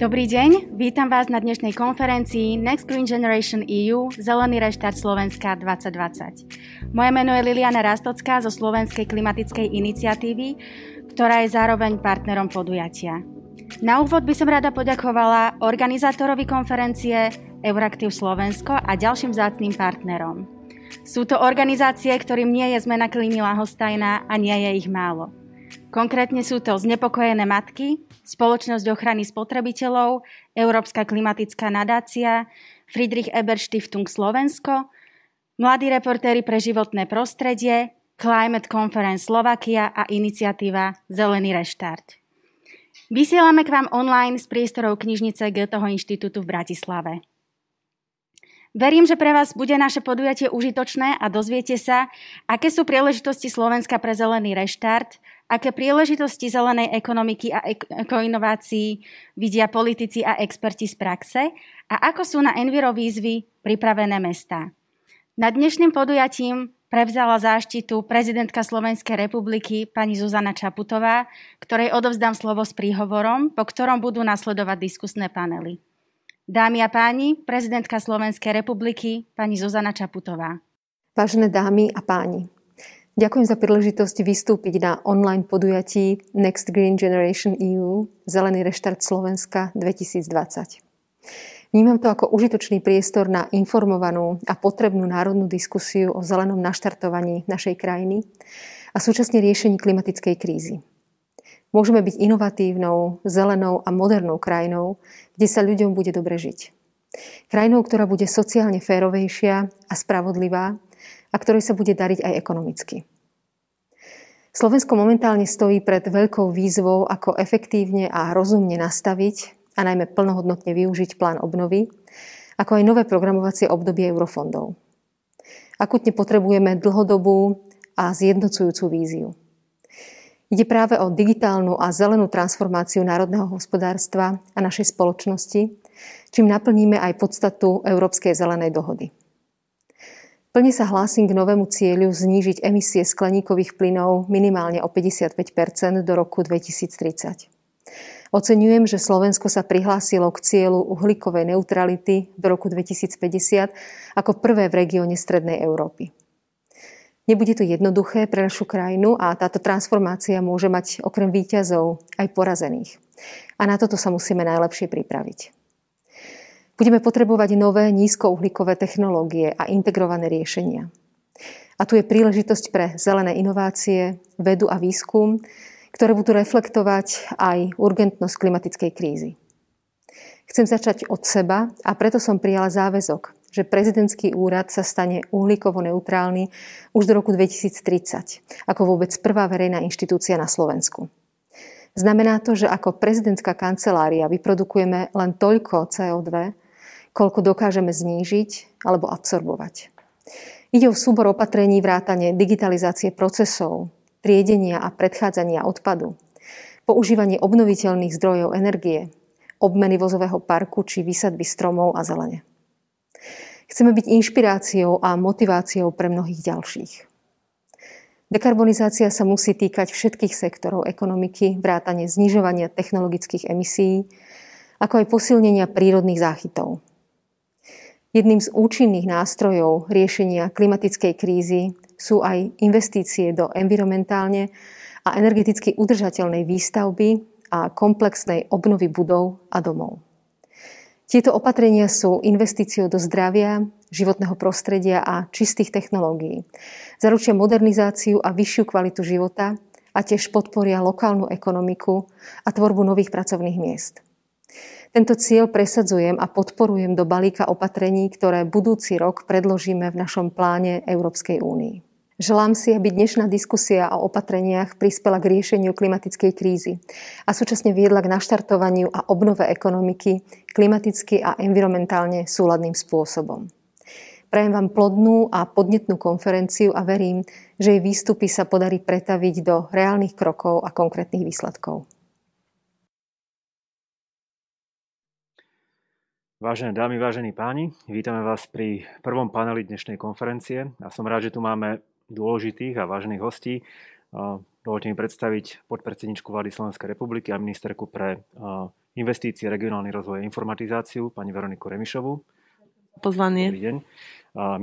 Dobrý deň, vítam vás na dnešnej konferencii Next Green Generation EU Zelený reštart Slovenska 2020. Moje meno je Liliana Rastocká zo Slovenskej klimatickej iniciatívy, ktorá je zároveň partnerom podujatia. Na úvod by som rada poďakovala organizátorovi konferencie Euraktiv Slovensko a ďalším zácným partnerom. Sú to organizácie, ktorým nie je zmena klímy lahostajná a nie je ich málo. Konkrétne sú to Znepokojené matky, Spoločnosť ochrany spotrebiteľov, Európska klimatická nadácia, Friedrich Eber Stiftung Slovensko, Mladí reportéri pre životné prostredie, Climate Conference Slovakia a iniciatíva Zelený reštart. Vysielame k vám online z priestorov knižnice Goetheho inštitútu v Bratislave. Verím, že pre vás bude naše podujatie užitočné a dozviete sa, aké sú príležitosti Slovenska pre zelený reštart, aké príležitosti zelenej ekonomiky a ekoinovácií vidia politici a experti z praxe a ako sú na Enviro výzvy pripravené mestá. Na dnešným podujatím prevzala záštitu prezidentka Slovenskej republiky pani Zuzana Čaputová, ktorej odovzdám slovo s príhovorom, po ktorom budú nasledovať diskusné panely. Dámy a páni, prezidentka Slovenskej republiky, pani Zuzana Čaputová. Vážené dámy a páni, ďakujem za príležitosť vystúpiť na online podujatí Next Green Generation EU Zelený reštart Slovenska 2020. Vnímam to ako užitočný priestor na informovanú a potrebnú národnú diskusiu o zelenom naštartovaní našej krajiny a súčasne riešení klimatickej krízy. Môžeme byť inovatívnou, zelenou a modernou krajinou, kde sa ľuďom bude dobre žiť. Krajinou, ktorá bude sociálne férovejšia a spravodlivá a ktorej sa bude dariť aj ekonomicky. Slovensko momentálne stojí pred veľkou výzvou, ako efektívne a rozumne nastaviť a najmä plnohodnotne využiť plán obnovy, ako aj nové programovacie obdobie eurofondov. Akutne potrebujeme dlhodobú a zjednocujúcu víziu. Ide práve o digitálnu a zelenú transformáciu národného hospodárstva a našej spoločnosti, čím naplníme aj podstatu Európskej zelenej dohody. Plne sa hlásim k novému cieľu znížiť emisie skleníkových plynov minimálne o 55% do roku 2030. Oceňujem, že Slovensko sa prihlásilo k cieľu uhlíkovej neutrality do roku 2050 ako prvé v regióne Strednej Európy. Nebude to jednoduché pre našu krajinu a táto transformácia môže mať okrem výťazov aj porazených. A na toto sa musíme najlepšie pripraviť. Budeme potrebovať nové nízkouhlíkové technológie a integrované riešenia. A tu je príležitosť pre zelené inovácie, vedu a výskum, ktoré budú reflektovať aj urgentnosť klimatickej krízy. Chcem začať od seba a preto som prijala záväzok, že prezidentský úrad sa stane uhlíkovo neutrálny už do roku 2030, ako vôbec prvá verejná inštitúcia na Slovensku. Znamená to, že ako prezidentská kancelária vyprodukujeme len toľko CO2, koľko dokážeme znížiť alebo absorbovať. Ide o súbor opatrení vrátane digitalizácie procesov, triedenia a predchádzania odpadu, používanie obnoviteľných zdrojov energie, obmeny vozového parku či vysadby stromov a zelene. Chceme byť inšpiráciou a motiváciou pre mnohých ďalších. Dekarbonizácia sa musí týkať všetkých sektorov ekonomiky, vrátane znižovania technologických emisí, ako aj posilnenia prírodných záchytov. Jedným z účinných nástrojov riešenia klimatickej krízy sú aj investície do environmentálne a energeticky udržateľnej výstavby a komplexnej obnovy budov a domov. Tieto opatrenia sú investíciou do zdravia, životného prostredia a čistých technológií. Zaručia modernizáciu a vyššiu kvalitu života a tiež podporia lokálnu ekonomiku a tvorbu nových pracovných miest. Tento cieľ presadzujem a podporujem do balíka opatrení, ktoré budúci rok predložíme v našom pláne Európskej únii. Želám si, aby dnešná diskusia o opatreniach prispela k riešeniu klimatickej krízy a súčasne viedla k naštartovaniu a obnove ekonomiky klimaticky a environmentálne súladným spôsobom. Prajem vám plodnú a podnetnú konferenciu a verím, že jej výstupy sa podarí pretaviť do reálnych krokov a konkrétnych výsledkov. Vážené dámy, vážení páni, vítame vás pri prvom paneli dnešnej konferencie a som rád, že tu máme dôležitých a vážnych hostí. Dovolte mi predstaviť podpredsedničku vlády Slovenskej republiky a ministerku pre investície, regionálny rozvoj a informatizáciu, pani Veroniku Remišovu. Pozvanie. Dobrý deň.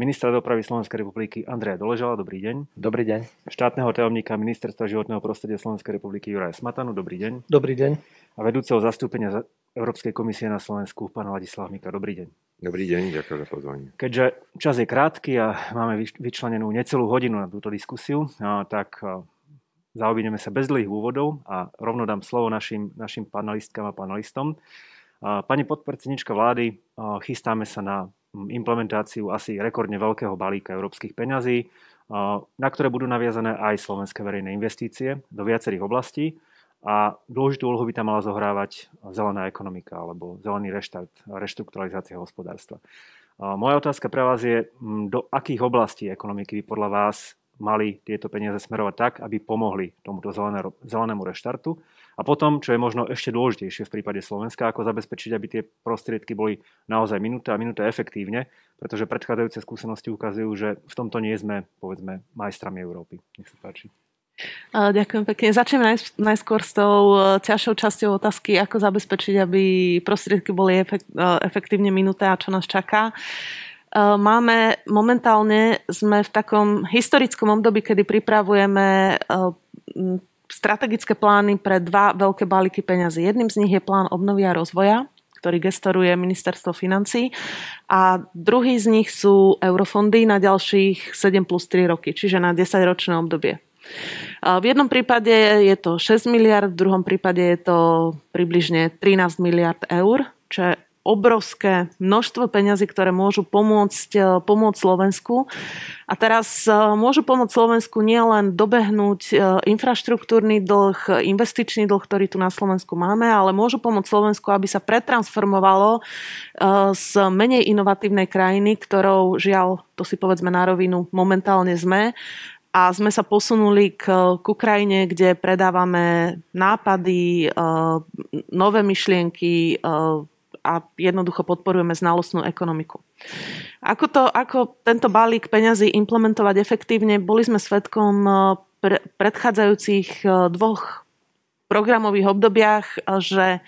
Ministra dopravy Slovenskej republiky Andreja Doležala, dobrý deň. Dobrý deň. Štátneho tajomníka Ministerstva životného prostredia Slovenskej republiky Juraja Smatanu, dobrý deň. Dobrý deň. A vedúceho zastúpenia Európskej komisie na Slovensku, pána Ladislav Mika, dobrý deň. Dobrý deň, ďakujem za pozvanie. Keďže čas je krátky a máme vyčlenenú necelú hodinu na túto diskusiu, tak zaobídeme sa bez dlhých úvodov a rovno dám slovo našim, našim panelistkám a panelistom. Pani podpredsednička vlády, chystáme sa na implementáciu asi rekordne veľkého balíka európskych peňazí, na ktoré budú naviazané aj slovenské verejné investície do viacerých oblastí a dôležitú úlohu by tam mala zohrávať zelená ekonomika alebo zelený reštart, reštrukturalizácia hospodárstva. Moja otázka pre vás je, do akých oblastí ekonomiky by podľa vás mali tieto peniaze smerovať tak, aby pomohli tomuto zelenému reštartu. A potom, čo je možno ešte dôležitejšie v prípade Slovenska, ako zabezpečiť, aby tie prostriedky boli naozaj minúta a minúta efektívne, pretože predchádzajúce skúsenosti ukazujú, že v tomto nie sme, povedzme, majstrami Európy. Nech sa páči. Ďakujem pekne. Začnem najskôr s tou e, ťažšou časťou otázky, ako zabezpečiť, aby prostriedky boli e, efektívne minuté a čo nás čaká. E, máme momentálne, sme v takom historickom období, kedy pripravujeme strategické plány pre dva veľké balíky peňazí. Jedným z nich je plán obnovy a rozvoja, ktorý gestoruje ministerstvo financí a druhý z nich sú eurofondy na ďalších 7 plus 3 roky, čiže na 10 ročné obdobie. V jednom prípade je to 6 miliard, v druhom prípade je to približne 13 miliard eur, čo je obrovské množstvo peňazí, ktoré môžu pomôcť, e, pomôcť Slovensku. A teraz e, môžu pomôcť Slovensku nielen dobehnúť e, infraštruktúrny dlh, investičný dlh, ktorý tu na Slovensku máme, ale môžu pomôcť Slovensku, aby sa pretransformovalo z menej inovatívnej krajiny, ktorou žiaľ, to si povedzme na rovinu, momentálne sme, a sme sa posunuli k, k Ukrajine, kde predávame nápady, uh, nové myšlienky uh, a jednoducho podporujeme znalostnú ekonomiku. Ako, to, ako tento balík peňazí implementovať efektívne, boli sme svetkom uh, pre, predchádzajúcich dvoch programových obdobiach, že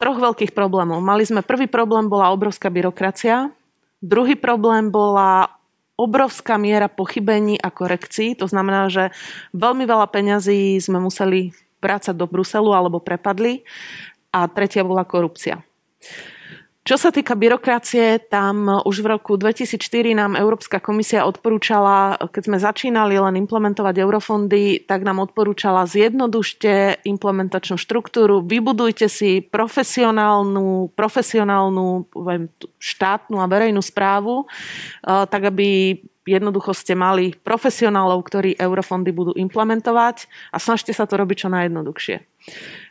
troch veľkých problémov. Mali sme prvý problém, bola obrovská byrokracia, druhý problém bola obrovská miera pochybení a korekcií. To znamená, že veľmi veľa peňazí sme museli vrácať do Bruselu alebo prepadli. A tretia bola korupcia. Čo sa týka byrokracie, tam už v roku 2004 nám Európska komisia odporúčala, keď sme začínali len implementovať eurofondy, tak nám odporúčala zjednodušte implementačnú štruktúru, vybudujte si profesionálnu, profesionálnu štátnu a verejnú správu, eh, tak aby jednoducho ste mali profesionálov, ktorí eurofondy budú implementovať a snažte sa to robiť čo najjednoduchšie.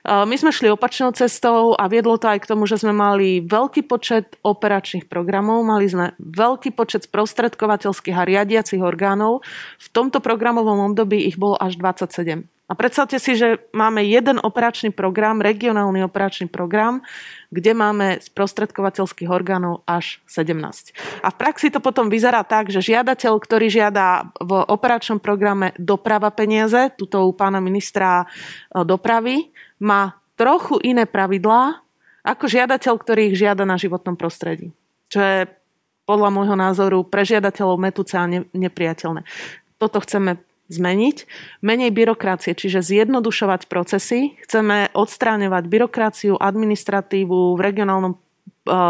My sme šli opačnou cestou a viedlo to aj k tomu, že sme mali veľký počet operačných programov, mali sme veľký počet sprostredkovateľských a riadiacich orgánov. V tomto programovom období ich bolo až 27. A predstavte si, že máme jeden operačný program, regionálny operačný program, kde máme sprostredkovateľských orgánov až 17. A v praxi to potom vyzerá tak, že žiadateľ, ktorý žiada v operačnom programe doprava peniaze, tuto u pána ministra e, dopravy, má trochu iné pravidlá ako žiadateľ, ktorý ich žiada na životnom prostredí. Čo je podľa môjho názoru pre žiadateľov metúce a nepriateľné. Toto chceme zmeniť. Menej byrokracie, čiže zjednodušovať procesy. Chceme odstráňovať byrokraciu, administratívu v regionálnom eh,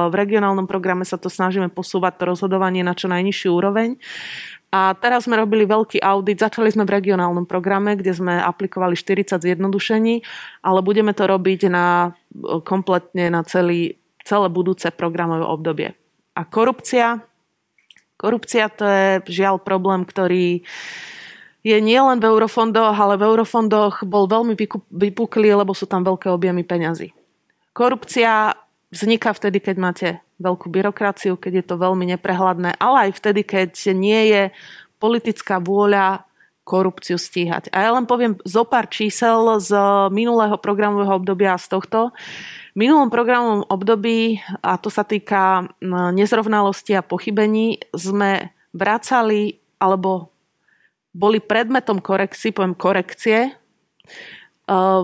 v regionálnom programe sa to snažíme posúvať to rozhodovanie na čo najnižšiu úroveň. A teraz sme robili veľký audit, začali sme v regionálnom programe, kde sme aplikovali 40 zjednodušení, ale budeme to robiť na, eh, kompletne na celý, celé budúce programové obdobie. A korupcia? Korupcia to je žiaľ problém, ktorý uh, je nielen v eurofondoch, ale v eurofondoch bol veľmi vypuklý, lebo sú tam veľké objemy peňazí. Korupcia vzniká vtedy, keď máte veľkú byrokraciu, keď je to veľmi neprehľadné, ale aj vtedy, keď nie je politická vôľa korupciu stíhať. A ja len poviem zo pár čísel z minulého programového obdobia a z tohto. V minulom programovom období, a to sa týka nezrovnalosti a pochybení, sme vracali alebo boli predmetom korekcií, poviem korekcie,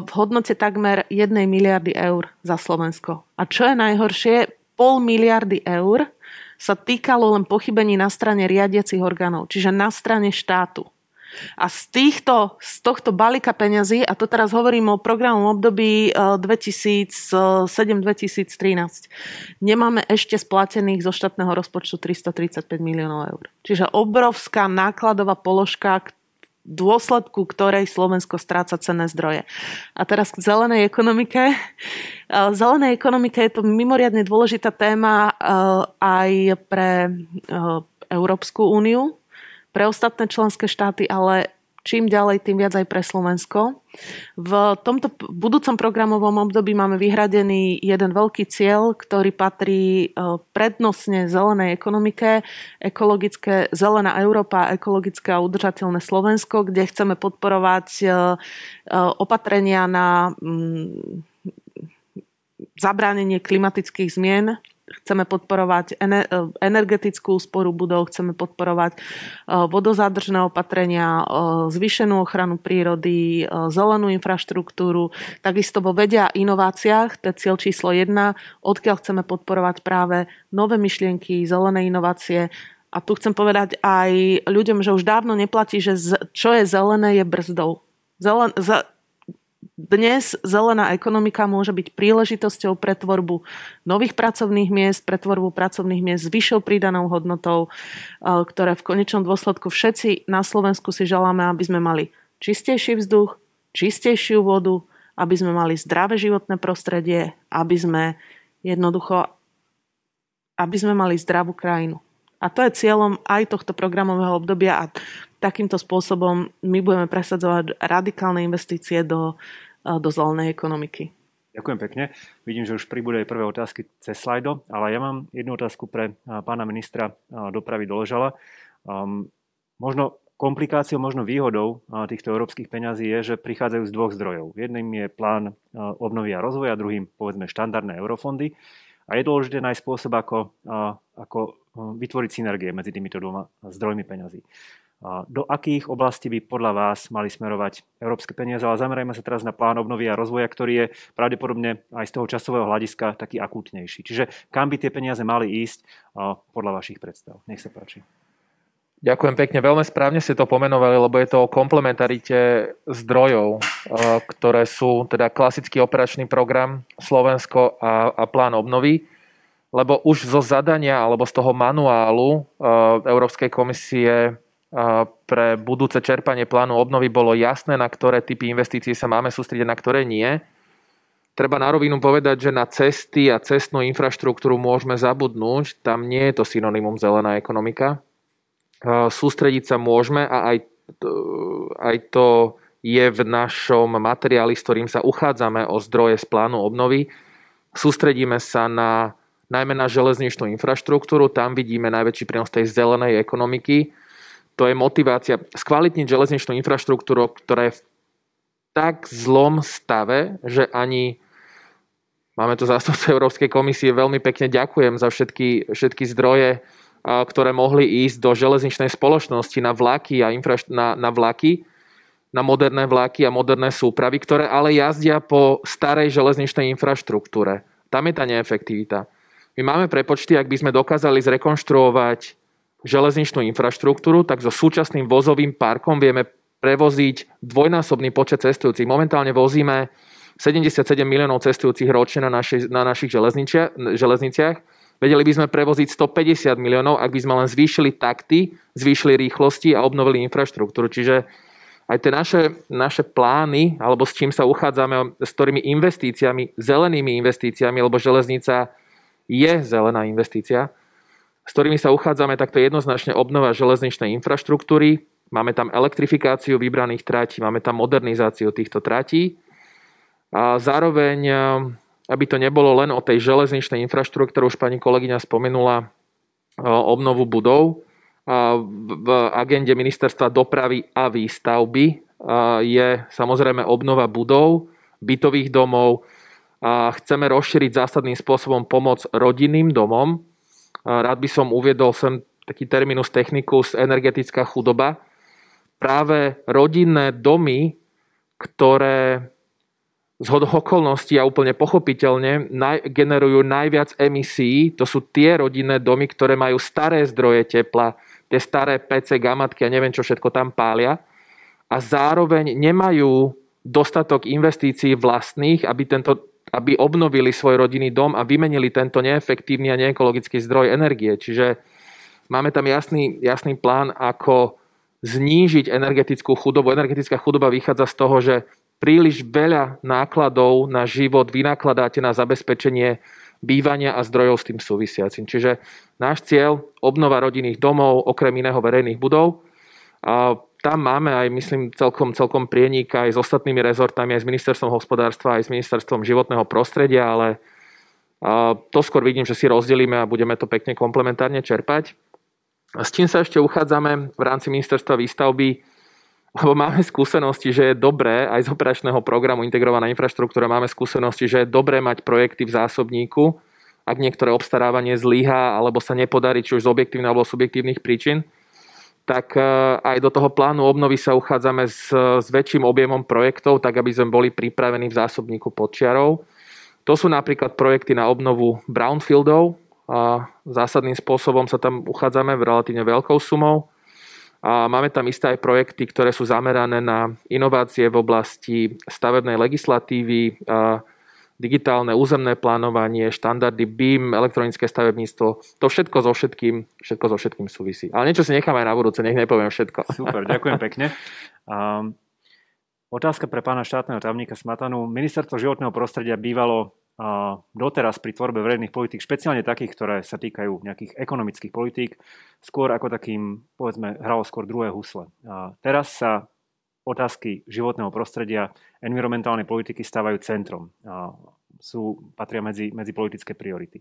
v hodnote takmer 1 miliardy eur za Slovensko. A čo je najhoršie, pol miliardy eur sa týkalo len pochybení na strane riadiacich orgánov, čiže na strane štátu. A z, týchto, z tohto balíka peňazí, a to teraz hovorím o programu období 2007-2013, nemáme ešte splatených zo štátneho rozpočtu 335 miliónov eur. Čiže obrovská nákladová položka, dôsledku ktorej Slovensko stráca cenné zdroje. A teraz k zelenej ekonomike. Zelenej ekonomike je to mimoriadne dôležitá téma eh, aj pre eh, Európsku úniu, pre ostatné členské štáty, ale čím ďalej, tým viac aj pre Slovensko. V tomto budúcom programovom období máme vyhradený jeden veľký cieľ, ktorý patrí e, prednostne zelenej ekonomike, ekologické zelená Európa, ekologické a udržateľné Slovensko, kde chceme podporovať e, e, opatrenia na mm, zabránenie klimatických zmien chceme podporovať energetickú úsporu budov, chceme podporovať e, vodozádržné opatrenia, e, zvýšenú ochranu prírody, e, zelenú infraštruktúru, takisto vo vede a inováciách, to je cieľ číslo 1, odkiaľ chceme podporovať práve nové myšlienky, zelené inovácie, a tu chcem povedať aj ľuďom, že už dávno neplatí, že čo je zelené, je brzdou. Zelen, dnes zelená ekonomika môže byť príležitosťou pre tvorbu nových pracovných miest, pre tvorbu pracovných miest s vyššou pridanou hodnotou, eh, ktoré v konečnom dôsledku všetci na Slovensku si želáme, aby sme mali čistejší vzduch, čistejšiu vodu, aby sme mali zdravé životné prostredie, aby sme jednoducho aby sme mali zdravú krajinu. A to je cieľom aj tohto programového obdobia a takýmto spôsobom my budeme presadzovať radikálne investície do do zelenej ekonomiky. Ďakujem pekne. Vidím, že už pribúdajú prvé otázky cez slajdo, ale ja mám jednu otázku pre pána ministra dopravy Doležala. Um, možno komplikáciou, možno výhodou týchto európskych peňazí je, že prichádzajú z dvoch zdrojov. Jedným je plán obnovy a rozvoja, druhým povedzme štandardné eurofondy. A je dôležité nájsť spôsob, ako, ako vytvoriť synergie medzi týmito dvoma zdrojmi peňazí do akých oblastí by podľa vás mali smerovať európske peniaze, ale zamerajme sa teraz na plán obnovy a rozvoja, ktorý je pravdepodobne aj z toho časového hľadiska taký akútnejší. Čiže kam by tie peniaze mali ísť podľa vašich predstav? Nech sa páči. Ďakujem pekne. Veľmi správne ste to pomenovali, lebo je to o komplementarite zdrojov, ktoré sú teda klasický operačný program Slovensko a, a plán obnovy lebo už zo zadania alebo z toho manuálu Európskej komisie pre budúce čerpanie plánu obnovy bolo jasné, na ktoré typy investícií sa máme sústrediť, na ktoré nie. Treba na rovinu povedať, že na cesty a cestnú infraštruktúru môžeme zabudnúť. Tam nie je to synonymum zelená ekonomika. Sústrediť sa môžeme a aj, aj to je v našom materiáli, s ktorým sa uchádzame o zdroje z plánu obnovy. Sústredíme sa na, najmä na železničnú infraštruktúru. Tam vidíme najväčší prínos tej zelenej ekonomiky to je motivácia skvalitniť železničnú infraštruktúru, ktorá je v tak zlom stave, že ani máme tu zástupce Európskej komisie, veľmi pekne ďakujem za všetky, všetky zdroje, ktoré mohli ísť do železničnej spoločnosti na vlaky a infraš- na, na vlaky, na moderné vlaky a moderné súpravy, ktoré ale jazdia po starej železničnej infraštruktúre. Tam je tá neefektivita. My máme prepočty, ak by sme dokázali zrekonštruovať železničnú infraštruktúru, tak so súčasným vozovým parkom vieme prevoziť dvojnásobný počet cestujúcich. Momentálne vozíme 77 miliónov cestujúcich ročne na, naši, na našich železniciach. Vedeli by sme prevoziť 150 miliónov, ak by sme len zvýšili takty, zvýšili rýchlosti a obnovili infraštruktúru. Čiže aj tie naše, naše plány, alebo s čím sa uchádzame, s ktorými investíciami, zelenými investíciami, lebo železnica je zelená investícia, s ktorými sa uchádzame, tak to je jednoznačne obnova železničnej infraštruktúry. Máme tam elektrifikáciu vybraných tratí, máme tam modernizáciu týchto tratí. A zároveň, eh, aby to nebolo len o tej železničnej infraštruktúre, už pani kolegyňa spomenula eh, obnovu budov. V agende ministerstva dopravy a výstavby eh, je samozrejme obnova budov, bytových domov. A chceme rozšíriť zásadným spôsobom pomoc rodinným domom, Rád by som uviedol sem taký terminus technicus energetická chudoba. Práve rodinné domy, ktoré z okolností a úplne pochopiteľne naj, generujú najviac emisí. To sú tie rodinné domy, ktoré majú staré zdroje tepla, tie staré PC, gamatky a neviem čo všetko tam pália. A zároveň nemajú dostatok investícií vlastných, aby, tento, aby obnovili svoj rodinný dom a vymenili tento neefektívny a neekologický zdroj energie. Čiže máme tam jasný, jasný plán, ako znížiť energetickú chudobu. Energetická chudoba vychádza z toho, že príliš veľa nákladov na život vynakladáte na zabezpečenie bývania a zdrojov s tým súvisiacim. Čiže náš cieľ, obnova rodinných domov, okrem iného verejných budov. A tam máme aj, myslím, celkom, celkom prienik aj s ostatnými rezortami, aj s ministerstvom hospodárstva, aj s ministerstvom životného prostredia, ale to skôr vidím, že si rozdelíme a budeme to pekne komplementárne čerpať. S čím sa ešte uchádzame v rámci ministerstva výstavby, lebo máme skúsenosti, že je dobré, aj z operačného programu Integrovaná infraštruktúra máme skúsenosti, že je dobré mať projekty v zásobníku, ak niektoré obstarávanie zlyhá alebo sa nepodarí, či už z objektívnych alebo subjektívnych príčin, tak e, aj do toho plánu obnovy sa uchádzame s, s väčším objemom projektov, tak aby sme boli pripravení v zásobníku podčiarov. To sú napríklad projekty na obnovu brownfieldov. A zásadným spôsobom sa tam uchádzame v relatívne veľkou sumou. A máme tam isté aj projekty, ktoré sú zamerané na inovácie v oblasti stavebnej legislatívy, digitálne územné plánovanie, štandardy BIM, elektronické stavebníctvo. To všetko so všetkým, všetko so všetkým súvisí. Ale niečo si necháme aj na budúce, nech nepoviem všetko. Super, ďakujem pekne. Um, otázka pre pána štátneho tajomníka Smatanu. Ministerstvo životného prostredia bývalo doteraz pri tvorbe verejných politík, špeciálne takých, ktoré sa týkajú nejakých ekonomických politík, skôr ako takým, povedzme, hralo skôr druhé husle. A teraz sa otázky životného prostredia, environmentálnej politiky stávajú centrom. Sú, patria medzi, medzi politické priority.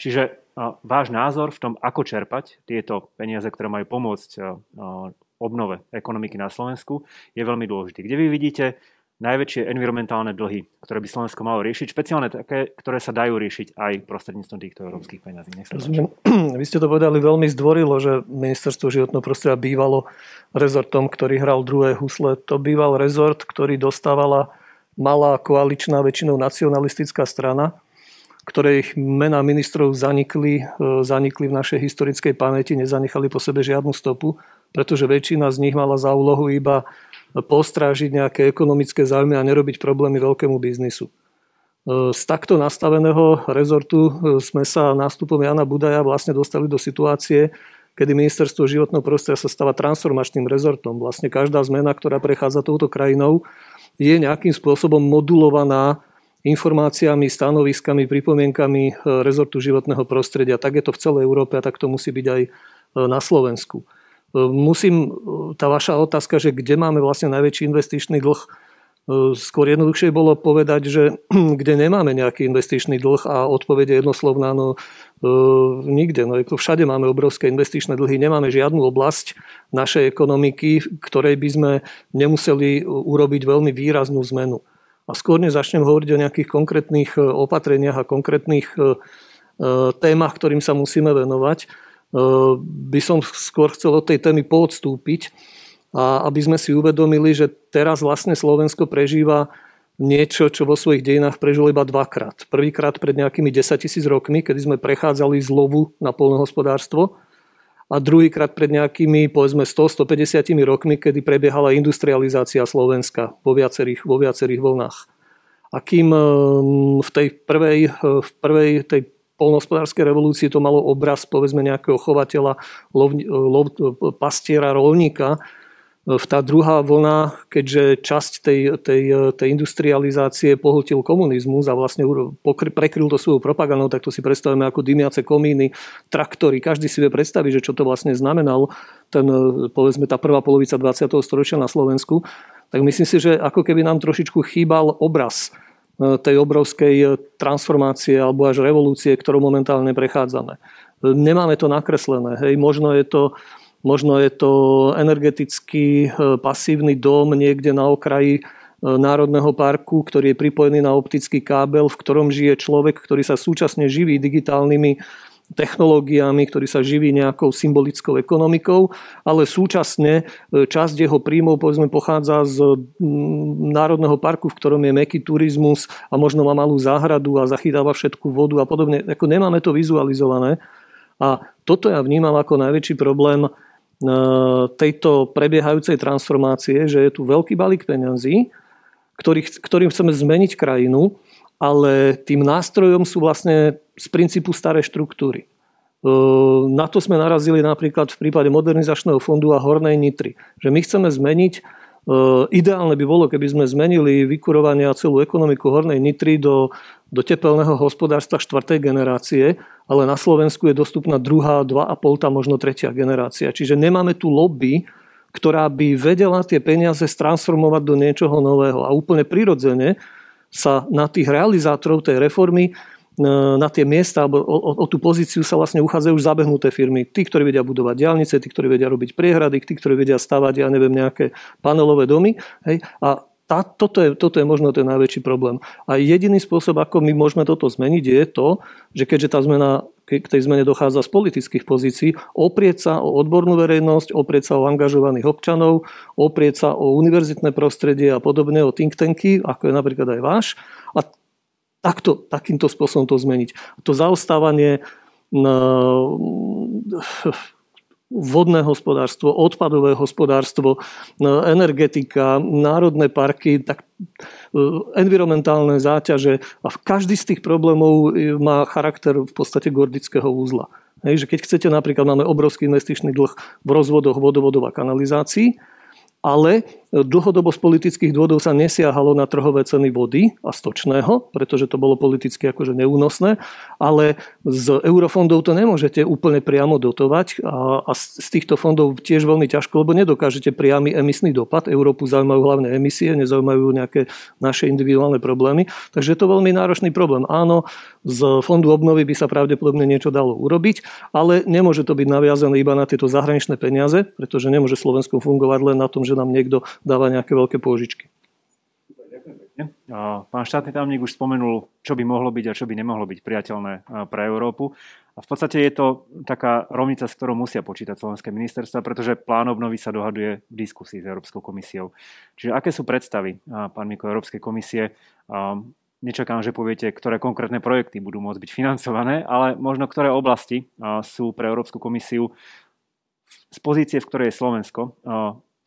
Čiže váš názor v tom, ako čerpať tieto peniaze, ktoré majú pomôcť obnove ekonomiky na Slovensku, je veľmi dôležitý. Kde vy vidíte najväčšie environmentálne dlhy, ktoré by Slovensko malo riešiť, špeciálne také, ktoré sa dajú riešiť aj prostredníctvom týchto európskych peňazí. Sa Vy ste to povedali veľmi zdvorilo, že ministerstvo životného prostredia bývalo rezortom, ktorý hral druhé husle. To býval rezort, ktorý dostávala malá koaličná väčšinou nacionalistická strana, ktorej mená ministrov zanikli, e, zanikli v našej historickej pamäti, nezanechali po sebe žiadnu stopu, pretože väčšina z nich mala za úlohu iba postrážiť nejaké ekonomické záujmy a nerobiť problémy veľkému biznisu. E, z takto nastaveného rezortu e, sme sa nástupom Jana Budaja vlastne dostali do situácie, kedy ministerstvo životného prostredia sa stáva transformačným rezortom. Vlastne každá zmena, ktorá prechádza touto krajinou, je nejakým spôsobom modulovaná informáciami, stanoviskami, pripomienkami e, rezortu životného prostredia. Tak je to v celej Európe a tak to musí byť aj na Slovensku. Musím, tá vaša otázka, že kde máme vlastne najväčší investičný dlh, skôr jednoduchšie bolo povedať, že kde nemáme nejaký investičný dlh a odpovede jednoslovná, no nikde. No, všade máme obrovské investičné dlhy, nemáme žiadnu oblasť našej ekonomiky, ktorej by sme nemuseli urobiť veľmi výraznú zmenu. A skôr než začnem hovoriť o nejakých konkrétnych e, opatreniach a konkrétnych e, e, témach, ktorým sa musíme venovať, by som skôr chcel od tej témy poodstúpiť a aby sme si uvedomili, že teraz vlastne Slovensko prežíva niečo, čo vo svojich dejinách prežilo iba dvakrát. Prvýkrát pred nejakými 10 tisíc rokmi, kedy sme prechádzali z lovu na polnohospodárstvo a druhýkrát pred nejakými povedzme 100-150 rokmi, kedy prebiehala industrializácia Slovenska vo viacerých, vo viacerých vlnách. A kým v tej prvej, v prvej tej polnohospodárskej revolúcii to malo obraz povedzme nejakého chovateľa, lov, lov, pastiera, rolníka. Tá druhá vlna, keďže časť tej, tej, tej industrializácie pohltil komunizmus a vlastne prekryl to svojou propagandou, tak to si predstavíme ako dymiace komíny, traktory. Každý si vie predstaviť, že čo to vlastne znamenalo, ten, povedzme tá prvá polovica 20. storočia na Slovensku. Tak myslím si, že ako keby nám trošičku chýbal obraz E, tej obrovskej e, transformácie alebo až revolúcie, ktorú momentálne prechádzame. E, nemáme to nakreslené. Hej. Možno, je to, možno je to energetický pasívny dom niekde na okraji Národného parku, ktorý je pripojený na optický kábel, v ktorom žije človek, ktorý sa súčasne živí digitálnymi technológiami, ktorý sa živí nejakou symbolickou ekonomikou, ale súčasne e, časť jeho príjmov povedzme, pochádza z národného parku, v ktorom je meký turizmus a možno má malú záhradu a zachytáva všetku vodu a podobne. Ako nemáme to vizualizované. A toto ja vnímam ako najväčší problém tejto prebiehajúcej transformácie, že je tu veľký balík peňazí, ktorý, ktorým chceme zmeniť krajinu, ale tým nástrojom sú vlastne z princípu staré štruktúry. Na to sme narazili napríklad v prípade modernizačného fondu a Hornej Nitry. Že my chceme zmeniť, ideálne by bolo, keby sme zmenili vykurovanie a celú ekonomiku Hornej Nitry do, do tepelného hospodárstva štvrtej generácie, ale na Slovensku je dostupná druhá, dva a pol, tam možno tretia generácia. Čiže nemáme tu lobby, ktorá by vedela tie peniaze stransformovať do niečoho nového. A úplne prirodzene sa na tých realizátorov tej reformy e, na tie miesta alebo o, o, tú pozíciu sa vlastne uchádzajú už zabehnuté firmy. Tí, ktorí vedia budovať diálnice, tí, ktorí vedia robiť priehrady, tí, ktorí vedia stavať, ja neviem, nejaké panelové domy. Hej? A tá, toto, je, toto je možno ten najväčší problém. A jediný spôsob, ako my môžeme toto zmeniť, je to, že keďže tá zmena, k tej zmene dochádza z politických pozícií, oprieť sa o odbornú verejnosť, oprieť sa o angažovaných občanov, oprieť sa o univerzitné prostredie a podobne, o think tanky, ako je napríklad aj váš, a takto, takýmto spôsobom to zmeniť. To zaostávanie vodné hospodárstvo, odpadové hospodárstvo, energetika, národné parky, tak environmentálne záťaže a každý z tých problémov e, má charakter v podstate gordického úzla. Hej, že keď chcete, napríklad máme obrovský investičný dlh v rozvodoch vodovodov a kanalizácií, ale dlhodobo z politických dôvodov sa nesiahalo na trhové ceny vody a stočného, pretože to bolo politicky akože neúnosné, ale z eurofondov to nemôžete úplne priamo dotovať a, a z týchto fondov tiež veľmi ťažko, lebo nedokážete priamy emisný dopad. Európu zaujímajú hlavne emisie, nezaujímajú nejaké naše individuálne problémy, takže je to veľmi náročný problém. Áno, z fondu obnovy by sa pravdepodobne niečo dalo urobiť, ale nemôže to byť naviazané iba na tieto zahraničné peniaze, pretože nemôže Slovensko fungovať len na tom, že nám niekto dáva nejaké veľké pôžičky. Pán štátny tajomník už spomenul, čo by mohlo byť a čo by nemohlo byť priateľné pre Európu. A v podstate je to taká rovnica, s ktorou musia počítať slovenské ministerstva, pretože plán obnovy sa dohaduje v diskusii s Európskou komisiou. Čiže aké sú predstavy, pán Miko, Európskej komisie? Nečakám, že poviete, ktoré konkrétne projekty budú môcť byť financované, ale možno ktoré oblasti sú pre Európsku komisiu z pozície, v ktorej je Slovensko,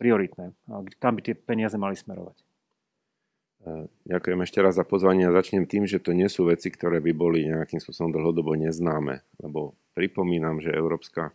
prioritné? Kam by tie peniaze mali smerovať? E, ďakujem ešte raz za pozvanie a začnem tým, že to nie sú veci, ktoré by boli nejakým spôsobom dlhodobo neznáme. Lebo pripomínam, že Európska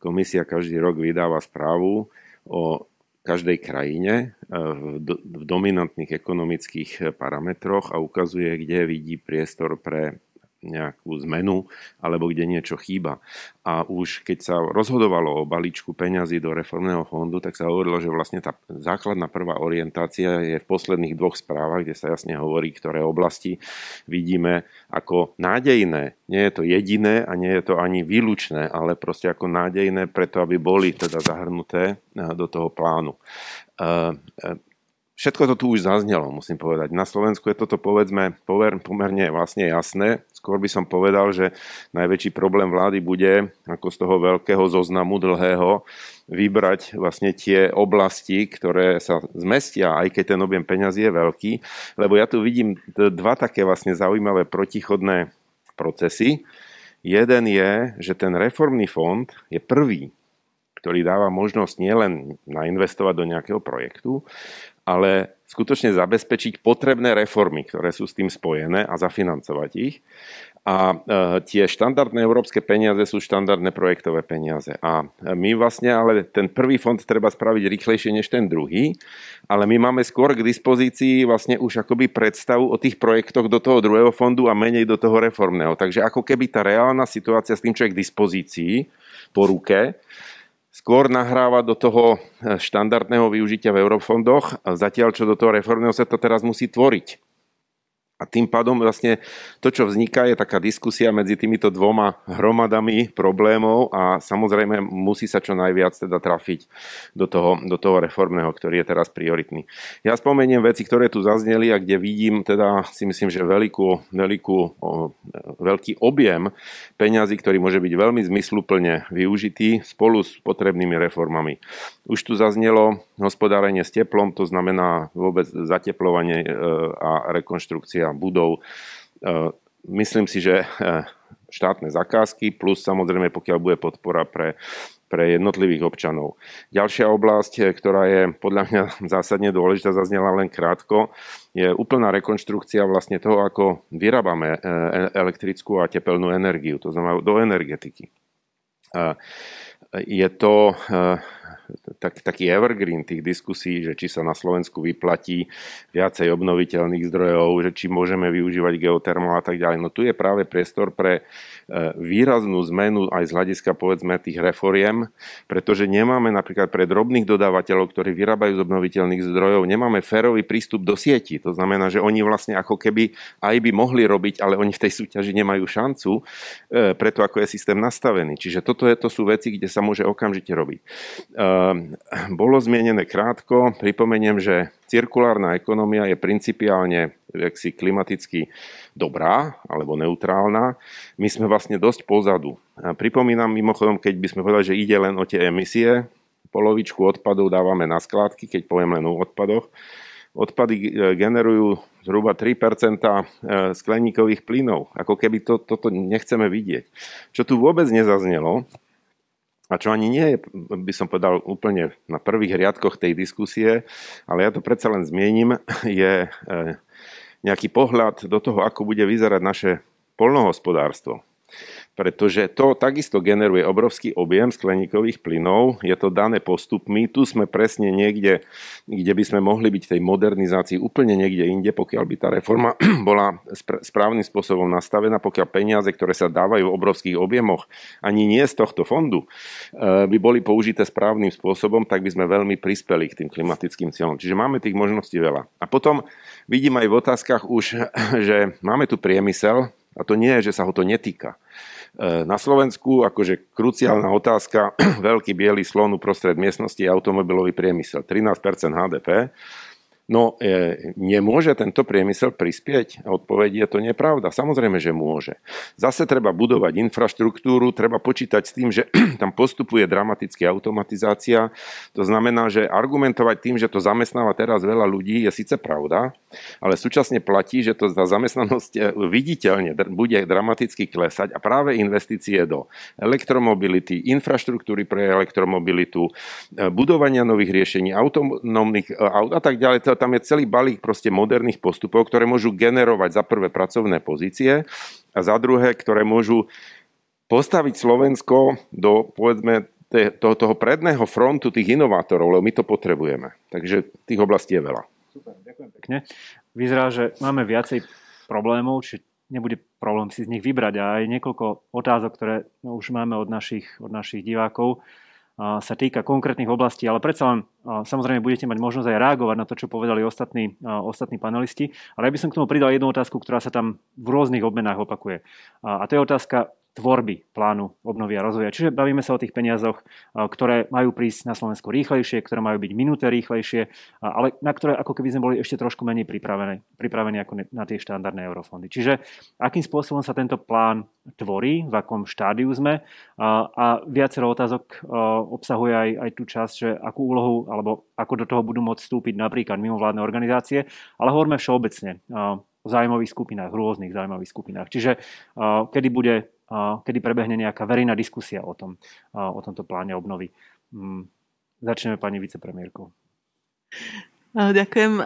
komisia každý rok vydáva správu o každej krajine e, v dominantných ekonomických parametroch a ukazuje, kde vidí priestor pre nejakú zmenu alebo kde niečo chýba. A už keď sa rozhodovalo o balíčku peňazí do reformného fondu, tak sa hovorilo, že vlastne tá základná prvá orientácia je v posledných dvoch správach, kde sa jasne hovorí, ktoré oblasti vidíme ako nádejné. Nie je to jediné a nie je to ani výlučné, ale proste ako nádejné preto, aby boli teda zahrnuté eh, do toho plánu. Všetko to tu už zaznelo, musím povedať. Na Slovensku je toto povedzme pover, pomerne vlastne jasné. Skôr by som povedal, že najväčší problém vlády bude, ako z toho veľkého zoznamu dlhého, vybrať vlastne tie oblasti, ktoré sa zmestia, aj keď ten objem peňazí je veľký. Lebo ja tu vidím dva také vlastne zaujímavé protichodné procesy. Jeden je, že ten reformný fond je prvý, ktorý dáva možnosť nielen nainvestovať do nejakého projektu, ale skutočne zabezpečiť potrebné reformy, ktoré sú s tým spojené a zafinancovať ich. A e, tie štandardné európske peniaze sú štandardné projektové peniaze. A my vlastne, ale ten prvý fond treba spraviť rýchlejšie než ten druhý, ale my máme skôr k dispozícii vlastne už akoby predstavu o tých projektoch do toho druhého fondu a menej do toho reformného. Takže ako keby tá reálna situácia s tým, čo je k dispozícii po ruke, skôr nahráva do toho eh, štandardného využitia v eurofondoch, zatiaľ čo do toho reformného sa to teraz musí tvoriť. A tým pádom vlastne to, čo vzniká, je taká diskusia medzi týmito dvoma hromadami problémov a samozrejme musí sa čo najviac teda trafiť do toho, do toho reformného, ktorý je teraz prioritný. Ja spomeniem veci, ktoré tu zazneli a kde vidím teda si myslím, že veľkú, veľkú, veľký objem peňazí, ktorý môže byť veľmi zmysluplne využitý spolu s potrebnými reformami. Už tu zaznelo hospodárenie s teplom, to znamená vôbec zateplovanie e, a rekonštrukcia budov. E, myslím si, že e, štátne zakázky plus samozrejme pokiaľ bude podpora pre, pre jednotlivých občanov. Ďalšia oblasť, e, ktorá je podľa mňa zásadne dôležitá, zaznela len krátko, je úplná rekonštrukcia vlastne toho, ako vyrábame elektrickú a tepelnú energiu, to znamená do energetiky. Je to tak, taký evergreen tých diskusí, že či sa na Slovensku vyplatí viacej obnoviteľných zdrojov, že či môžeme využívať geotermál a tak ďalej. No tu je práve priestor pre e, výraznú zmenu aj z hľadiska povedzme tých reforiem, pretože nemáme napríklad pre drobných dodávateľov, ktorí vyrábajú z obnoviteľných zdrojov, nemáme férový prístup do sieti. To znamená, že oni vlastne ako keby aj by mohli robiť, ale oni v tej súťaži nemajú šancu, e, preto ako je systém nastavený. Čiže toto je, to sú veci, kde sa môže okamžite robiť. E, bolo zmienené krátko. Pripomeniem, že cirkulárna ekonomia je principiálne si klimaticky dobrá alebo neutrálna. My sme vlastne dosť pozadu. Pripomínam mimochodom, keď by sme povedali, že ide len o tie emisie, polovičku odpadov dávame na skládky, keď poviem len o odpadoch. Odpady generujú zhruba 3 e, skleníkových plynov. Ako keby to, toto nechceme vidieť. Čo tu vôbec nezaznelo, a čo ani nie je, by som povedal, úplne na prvých riadkoch tej diskusie, ale ja to predsa len zmiením, je e, nejaký pohľad do toho, ako bude vyzerať naše polnohospodárstvo pretože to takisto generuje obrovský objem skleníkových plynov, je to dané postupmi, tu sme presne niekde, kde by sme mohli byť tej modernizácii úplne niekde inde, pokiaľ by tá reforma bola správnym spôsobom nastavená, pokiaľ peniaze, ktoré sa dávajú v obrovských objemoch, ani nie z tohto fondu, eh, by boli použité správnym spôsobom, tak by sme veľmi prispeli k tým klimatickým cieľom. Čiže máme tých možností veľa. A potom vidím aj v otázkach už, že máme tu priemysel, a to nie je, že sa ho to netýka. E, na Slovensku akože kruciálna otázka, veľký biely slon uprostred miestnosti je automobilový priemysel, 13% HDP No e, nemôže tento priemysel prispieť? Odpoveď je to nepravda. Samozrejme, že môže. Zase treba budovať infraštruktúru, treba počítať s tým, že tam postupuje dramaticky automatizácia. To znamená, že argumentovať tým, že to zamestnáva teraz veľa ľudí, je síce pravda, ale súčasne platí, že to za zamestnanosť e, viditeľne bude dramaticky klesať a práve investície do elektromobility, infraštruktúry pre elektromobilitu, e, budovania nových riešení, autonómnych aut a tak ďalej, tam je celý balík proste moderných postupov, ktoré môžu generovať za prvé pracovné pozície a za druhé, ktoré môžu postaviť Slovensko do, povedzme, toho, toho predného frontu tých inovátorov, lebo my to potrebujeme. Takže tých oblastí je veľa. Super, ďakujem pekne. Vyzerá, že máme viacej problémov, či nebude problém si z nich vybrať. A aj niekoľko otázok, ktoré už máme od našich, od našich divákov sa týka konkrétnych oblastí, ale predsa len samozrejme budete mať možnosť aj reagovať na to, čo povedali ostatní, ostatní panelisti. Ale ja by som k tomu pridal jednu otázku, ktorá sa tam v rôznych obmenách opakuje. A to je otázka tvorby plánu obnovy a rozvoja. Čiže bavíme sa o tých peniazoch, ktoré majú prísť na Slovensku rýchlejšie, ktoré majú byť minuté rýchlejšie, ale na ktoré ako keby sme boli ešte trošku menej pripravení, pripravení ako na tie štandardné eurofondy. Čiže akým spôsobom sa tento plán tvorí, v akom štádiu sme a viacero otázok obsahuje aj, aj tú časť, že akú úlohu alebo ako do toho budú môcť vstúpiť napríklad mimovládne organizácie, ale hovoríme všeobecne o zájmových skupinách, rôznych zájmových skupinách. Čiže kedy bude kedy prebehne nejaká verejná diskusia o, tom, o tomto pláne obnovy. Mm, začneme pani vicepremiérkou. Ďakujem.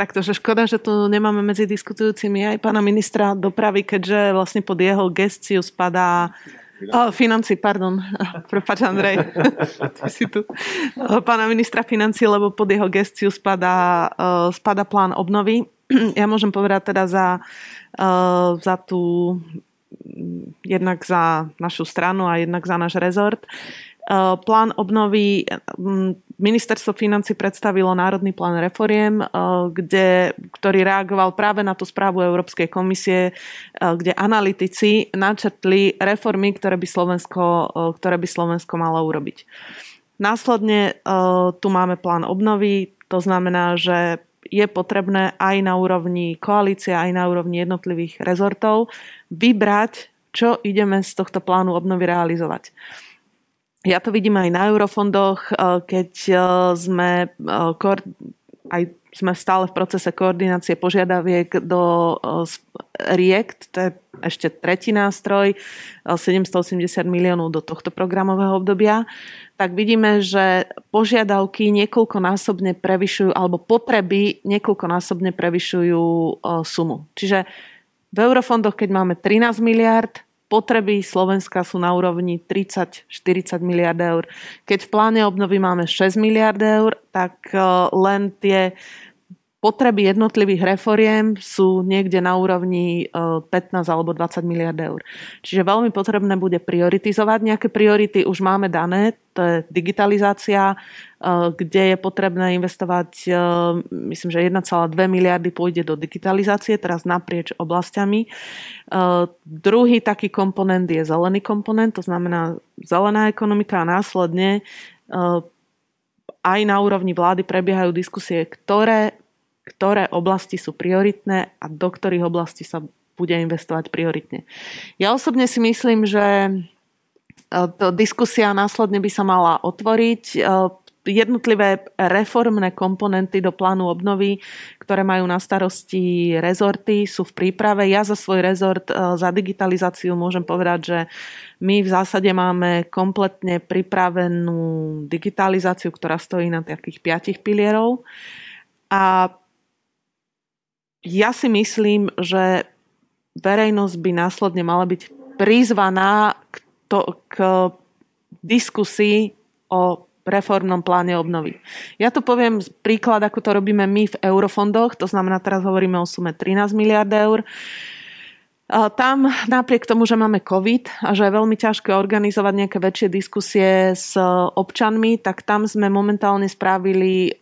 Takto, že škoda, že tu nemáme medzi diskutujúcimi aj pána ministra dopravy, keďže vlastne pod jeho gestiu spadá Oh, financí, pardon. Prepač, Andrej. si tu. Pána ministra financí, lebo pod jeho gestiu spadá, spadá plán obnovy. Ja môžem povedať teda za, za tú jednak za našu stranu a jednak za náš rezort. Plán obnovy, ministerstvo financí predstavilo Národný plán reforiem, kde, ktorý reagoval práve na tú správu Európskej komisie, kde analytici načrtli reformy, ktoré by Slovensko, ktoré by Slovensko malo urobiť. Následne tu máme plán obnovy, to znamená, že je potrebné aj na úrovni koalície, aj na úrovni jednotlivých rezortov vybrať, čo ideme z tohto plánu obnovy realizovať. Ja to vidím aj na eurofondoch, eh, keď eh, sme eh, aj sme stále v procese koordinácie požiadaviek do RIECT, to je ešte tretí nástroj, 780 miliónov do tohto programového obdobia, tak vidíme, že požiadavky niekoľkonásobne prevyšujú, alebo potreby niekoľkonásobne prevyšujú sumu. Čiže v eurofondoch, keď máme 13 miliard, potreby Slovenska sú na úrovni 30-40 miliard eur. Keď v pláne obnovy máme 6 miliard eur, tak eh, len tie potreby jednotlivých reforiem sú niekde na úrovni 15 e, alebo 20 miliard eur. Čiže veľmi potrebné bude prioritizovať. Nejaké priority už máme dané, to je digitalizácia, e, kde je potrebné investovať, e, myslím, že 1,2 miliardy pôjde do digitalizácie, teraz naprieč oblastiami. Druhý taký komponent je zelený komponent, to znamená zelená ekonomika a následne aj na úrovni vlády prebiehajú diskusie, ktoré ktoré oblasti sú prioritné a do ktorých oblastí sa bude investovať prioritne. Ja osobne si myslím, že e, diskusia následne by sa mala otvoriť. E, jednotlivé reformné komponenty do plánu obnovy, ktoré majú na starosti rezorty, sú v príprave. Ja za svoj rezort, e, za digitalizáciu môžem povedať, že my v zásade máme kompletne pripravenú digitalizáciu, ktorá stojí na takých piatich pilierov. A ja si myslím, že verejnosť by následne mala byť prizvaná k, to, k diskusii o reformnom pláne obnovy. Ja tu poviem príklad, ako to robíme my v eurofondoch, to znamená, teraz hovoríme o sume 13 miliard eur. Tam napriek tomu, že máme COVID a že je veľmi ťažké organizovať nejaké väčšie diskusie s občanmi, tak tam sme momentálne spravili,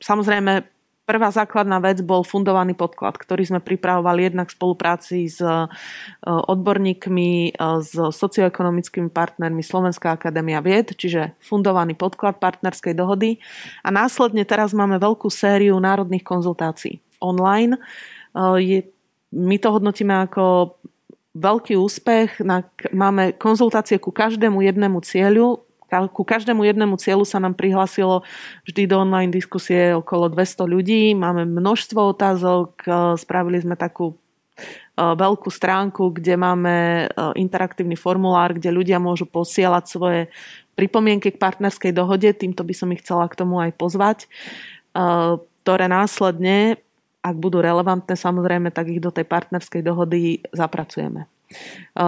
samozrejme Prvá základná vec bol fundovaný podklad, ktorý sme pripravovali jednak v spolupráci s e, odborníkmi, e, s socioekonomickými partnermi Slovenská akadémia vied, čiže fundovaný podklad partnerskej dohody. A následne teraz máme veľkú sériu národných konzultácií online. E, my to hodnotíme ako veľký úspech. Máme konzultácie ku každému jednému cieľu, ku každému jednému cieľu sa nám prihlásilo vždy do online diskusie okolo 200 ľudí. Máme množstvo otázok, e, spravili sme takú e, veľkú stránku, kde máme e, interaktívny formulár, kde ľudia môžu posielať svoje pripomienky k partnerskej dohode. Týmto by som ich chcela k tomu aj pozvať, ktoré následne, ak budú relevantné, samozrejme, tak ich do tej partnerskej dohody zapracujeme.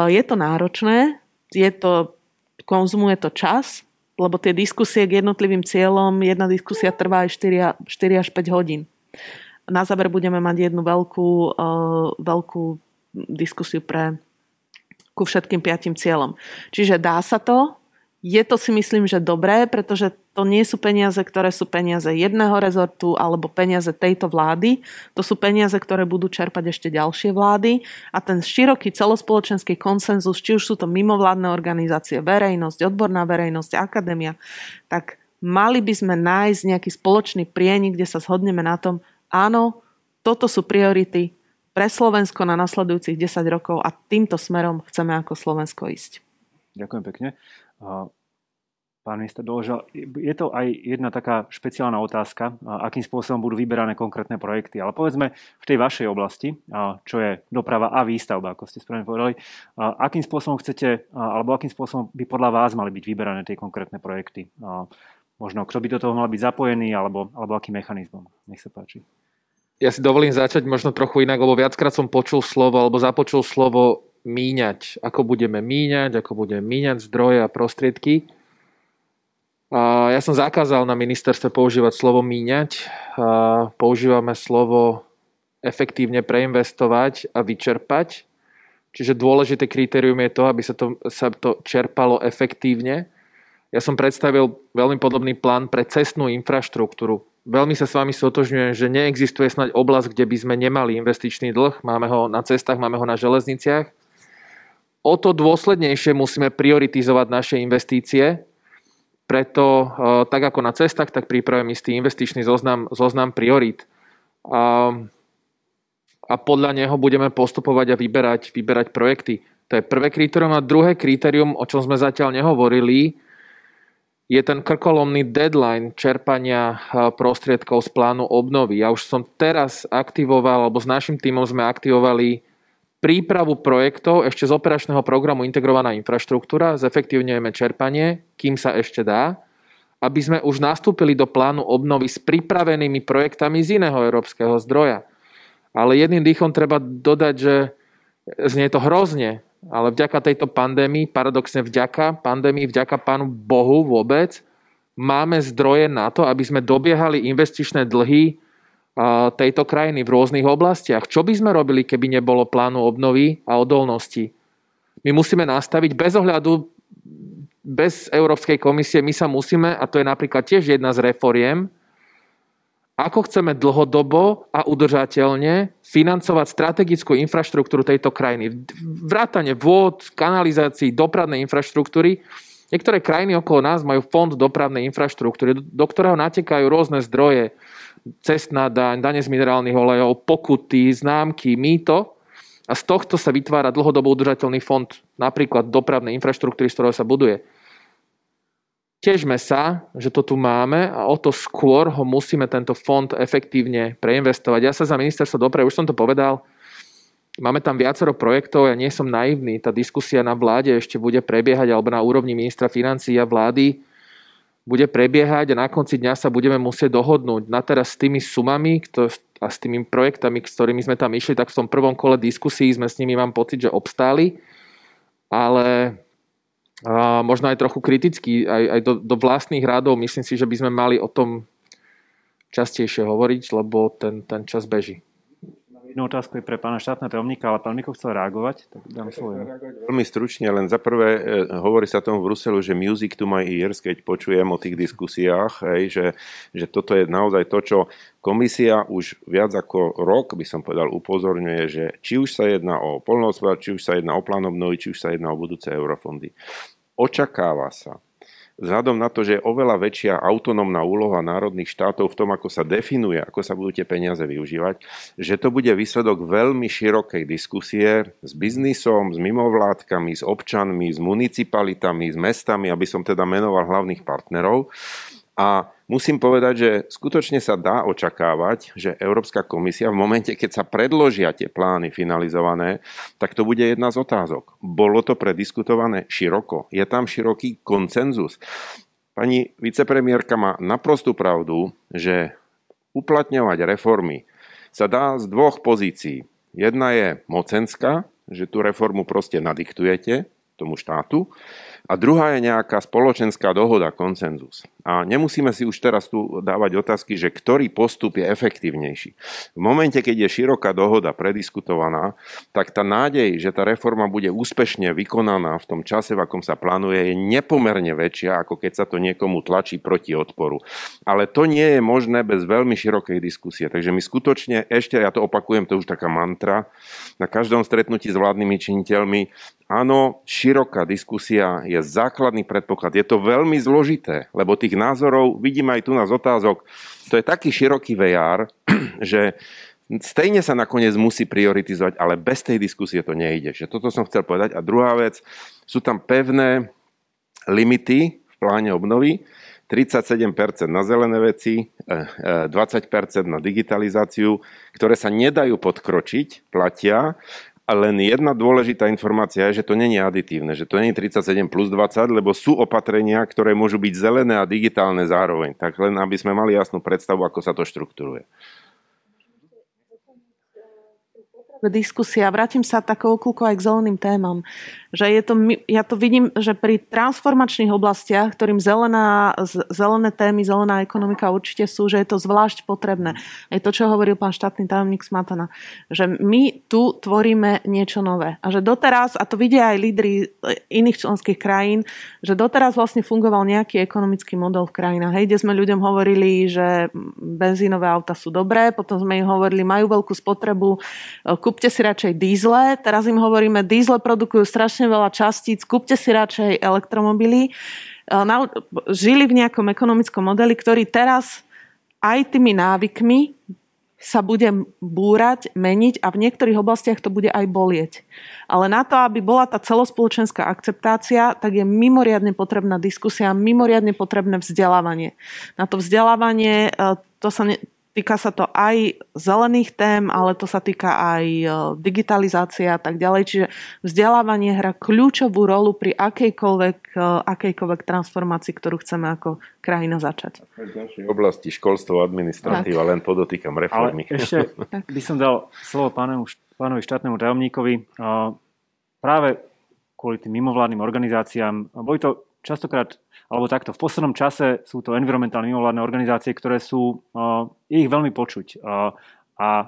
Je to náročné, je to konzumuje to čas, lebo tie diskusie k jednotlivým cieľom, jedna diskusia trvá aj 4, 4 až 5 hodín. Na záver budeme mať jednu veľkú, uh, veľkú diskusiu pre ku všetkým piatim cieľom. Čiže dá sa to, je to si myslím, že dobré, pretože to nie sú peniaze, ktoré sú peniaze jedného rezortu alebo peniaze tejto vlády. To sú peniaze, ktoré budú čerpať ešte ďalšie vlády a ten široký celospoločenský konsenzus, či už sú to mimovládne organizácie, verejnosť, odborná verejnosť, akadémia, tak mali by sme nájsť nejaký spoločný prienik, kde sa zhodneme na tom, áno, toto sú priority pre Slovensko na nasledujúcich 10 rokov a týmto smerom chceme ako Slovensko ísť. Ďakujem pekne. Pán minister doložil, je to aj jedna taká špeciálna otázka, akým spôsobom budú vyberané konkrétne projekty. Ale povedzme v tej vašej oblasti, čo je doprava a výstavba, ako ste správne povedali, akým spôsobom chcete, alebo akým spôsobom by podľa vás mali byť vyberané tie konkrétne projekty. Možno kto by do toho mal byť zapojený, alebo, alebo akým mechanizmom. Nech sa páči. Ja si dovolím začať možno trochu inak, lebo viackrát som počul slovo, alebo započul slovo míňať, ako budeme míňať, ako budeme míňať zdroje a prostriedky. Ja som zakázal na ministerstve používať slovo míňať. Používame slovo efektívne preinvestovať a vyčerpať. Čiže dôležité kritérium je to, aby sa to, sa to čerpalo efektívne. ja som predstavil veľmi podobný plán pre cestnú infraštruktúru. Veľmi sa s vami sotožňujem, že neexistuje snať oblasť, kde by sme nemali investičný dlh. Máme ho na cestách, máme ho na železniciach. O to dôslednejšie musíme prioritizovať naše investície, preto e, tak ako na cestách, tak pripravím istý investičný zoznam, zoznam priorit. A, a podľa neho budeme postupovať a vyberať, vyberať projekty. To je prvé kritérium. A druhé kritérium, o čom sme zatiaľ nehovorili, je ten krkolomný deadline čerpania eh, prostriedkov z plánu obnovy. Ja už som teraz aktivoval, alebo s našim týmom sme aktivovali prípravu projektov ešte z operačného programu Integrovaná infraštruktúra, zefektívňujeme čerpanie, kým sa ešte dá, aby sme už nastúpili do plánu obnovy s pripravenými projektami z iného európskeho zdroja. Ale jedným dýchom treba dodať, že znie to hrozne, ale vďaka tejto pandémii, paradoxne vďaka pandémii, vďaka pánu Bohu vôbec, máme zdroje na to, aby sme dobiehali investičné dlhy tejto krajiny v rôznych oblastiach. Čo by sme robili, keby nebolo plánu obnovy a odolnosti? My musíme nastaviť bez ohľadu, bez Európskej komisie, my sa musíme, a to je napríklad tiež jedna z reforiem, ako chceme dlhodobo a udržateľne financovať strategickú infraštruktúru tejto krajiny. Vrátane vôd, kanalizácií, dopravnej infraštruktúry. Niektoré krajiny okolo nás majú fond dopravnej infraštruktúry, do ktorého natekajú rôzne zdroje, cestná daň, dane z minerálnych olejov, pokuty, známky, mýto. A z tohto sa vytvára dlhodobo udržateľný fond napríklad dopravnej infraštruktúry, z ktorého sa buduje. Težme sa, že to tu máme a o to skôr ho musíme tento fond efektívne preinvestovať. Ja sa za ministerstvo dopravy, už som to povedal, máme tam viacero projektov, ja nie som naivný, tá diskusia na vláde ešte bude prebiehať alebo na úrovni ministra financií a vlády bude prebiehať a na konci dňa sa budeme musieť dohodnúť. Na teraz s tými sumami a s tými projektami, s ktorými sme tam išli, tak v tom prvom kole diskusí sme s nimi, mám pocit, že obstáli, ale a možno aj trochu kritický aj, aj do, do vlastných rádov. Myslím si, že by sme mali o tom častejšie hovoriť, lebo ten, ten čas beží. Jednu otázku je pre pána štátna tajomníka, ale pán Miko chcel reagovať, tak dám slovo. Veľmi stručne, len za prvé, e, hovorí sa tomu v Bruselu, že music to my ears, keď počujem o tých diskusiách, hej, že, že toto je naozaj to, čo komisia už viac ako rok, by som povedal, upozorňuje, že či už sa jedná o polnohospodár, či už sa jedná o plán obnovy, či už sa jedná o budúce eurofondy. Očakáva sa, vzhľadom na to, že je oveľa väčšia autonómna úloha národných štátov v tom, ako sa definuje, ako sa budú tie peniaze využívať, že to bude výsledok veľmi širokej diskusie s biznisom, s mimovládkami, s občanmi, s municipalitami, s mestami, aby som teda menoval hlavných partnerov. A musím povedať, že skutočne sa dá očakávať, že Európska komisia v momente, keď sa predložia tie plány finalizované, tak to bude jedna z otázok. Bolo to prediskutované široko? Je tam široký koncenzus? Pani vicepremiérka má naprostú pravdu, že uplatňovať reformy sa dá z dvoch pozícií. Jedna je mocenská, že tú reformu proste nadiktujete tomu štátu a druhá je nejaká spoločenská dohoda, koncenzus. A nemusíme si už teraz tu dávať otázky, že ktorý postup je efektívnejší. V momente, keď je široká dohoda prediskutovaná, tak tá nádej, že tá reforma bude úspešne vykonaná v tom čase, v akom sa plánuje, je nepomerne väčšia, ako keď sa to niekomu tlačí proti odporu. Ale to nie je možné bez veľmi širokej diskusie. Takže my skutočne, ešte ja to opakujem, to už taká mantra, na každom stretnutí s vládnymi činiteľmi Áno, široká diskusia je základný predpoklad. Je to veľmi zložité, lebo tých názorov, vidíme aj tu na otázok, to je taký široký VR, že stejne sa nakoniec musí prioritizovať, ale bez tej diskusie to nejde. Že toto som chcel povedať. A druhá vec, sú tam pevné limity v pláne obnovy, 37% na zelené veci, 20% eh, eh, na digitalizáciu, ktoré sa nedajú podkročiť, platia a len jedna dôležitá informácia je, že to není aditívne, že to není 37 plus 20, lebo sú opatrenia, ktoré môžu byť zelené a digitálne zároveň. Tak len aby sme mali jasnú predstavu, ako sa to štruktúruje. Diskusia. Vrátim sa takou okľukou aj k zeleným témam. Že je to, ja to vidím, že pri transformačných oblastiach, ktorým zelená, zelené témy, zelená ekonomika určite sú, že je to zvlášť potrebné. Je to, čo hovoril pán štátny tajomník Smatana. Že my tu tvoríme niečo nové. A že doteraz, a to vidia aj lídry iných členských krajín, že doteraz vlastne fungoval nejaký ekonomický model v krajinách. Hej, kde sme ľuďom hovorili, že benzínové auta sú dobré, potom sme im hovorili, majú veľkú spotrebu, kúpte si radšej dízle. Teraz im hovoríme, dízle produkujú strašne veľa častíc, kúpte si radšej elektromobily. Žili v nejakom ekonomickom modeli, ktorý teraz aj tými návykmi sa bude búrať, meniť a v niektorých oblastiach to bude aj bolieť. Ale na to, aby bola tá celospoločenská akceptácia, tak je mimoriadne potrebná diskusia, mimoriadne potrebné vzdelávanie. Na to vzdelávanie e, to sa ne, Týka sa to aj zelených tém, ale to sa týka aj e, digitalizácie a tak ďalej. Čiže vzdelávanie hra kľúčovú rolu pri akejkoľvek, e, akejkoľvek transformácii, ktorú chceme ako krajina začať. V ďalšej oblasti školstvo, administratíva, tak. len podotýkam reformy. Ale ešte by som dal slovo pánu, pánovi štátnemu tajomníkovi. Práve kvôli tým mimovládnym organizáciám, boli to častokrát alebo takto, v poslednom čase sú to environmentálne mimovládne organizácie, ktoré sú, je ich veľmi počuť a,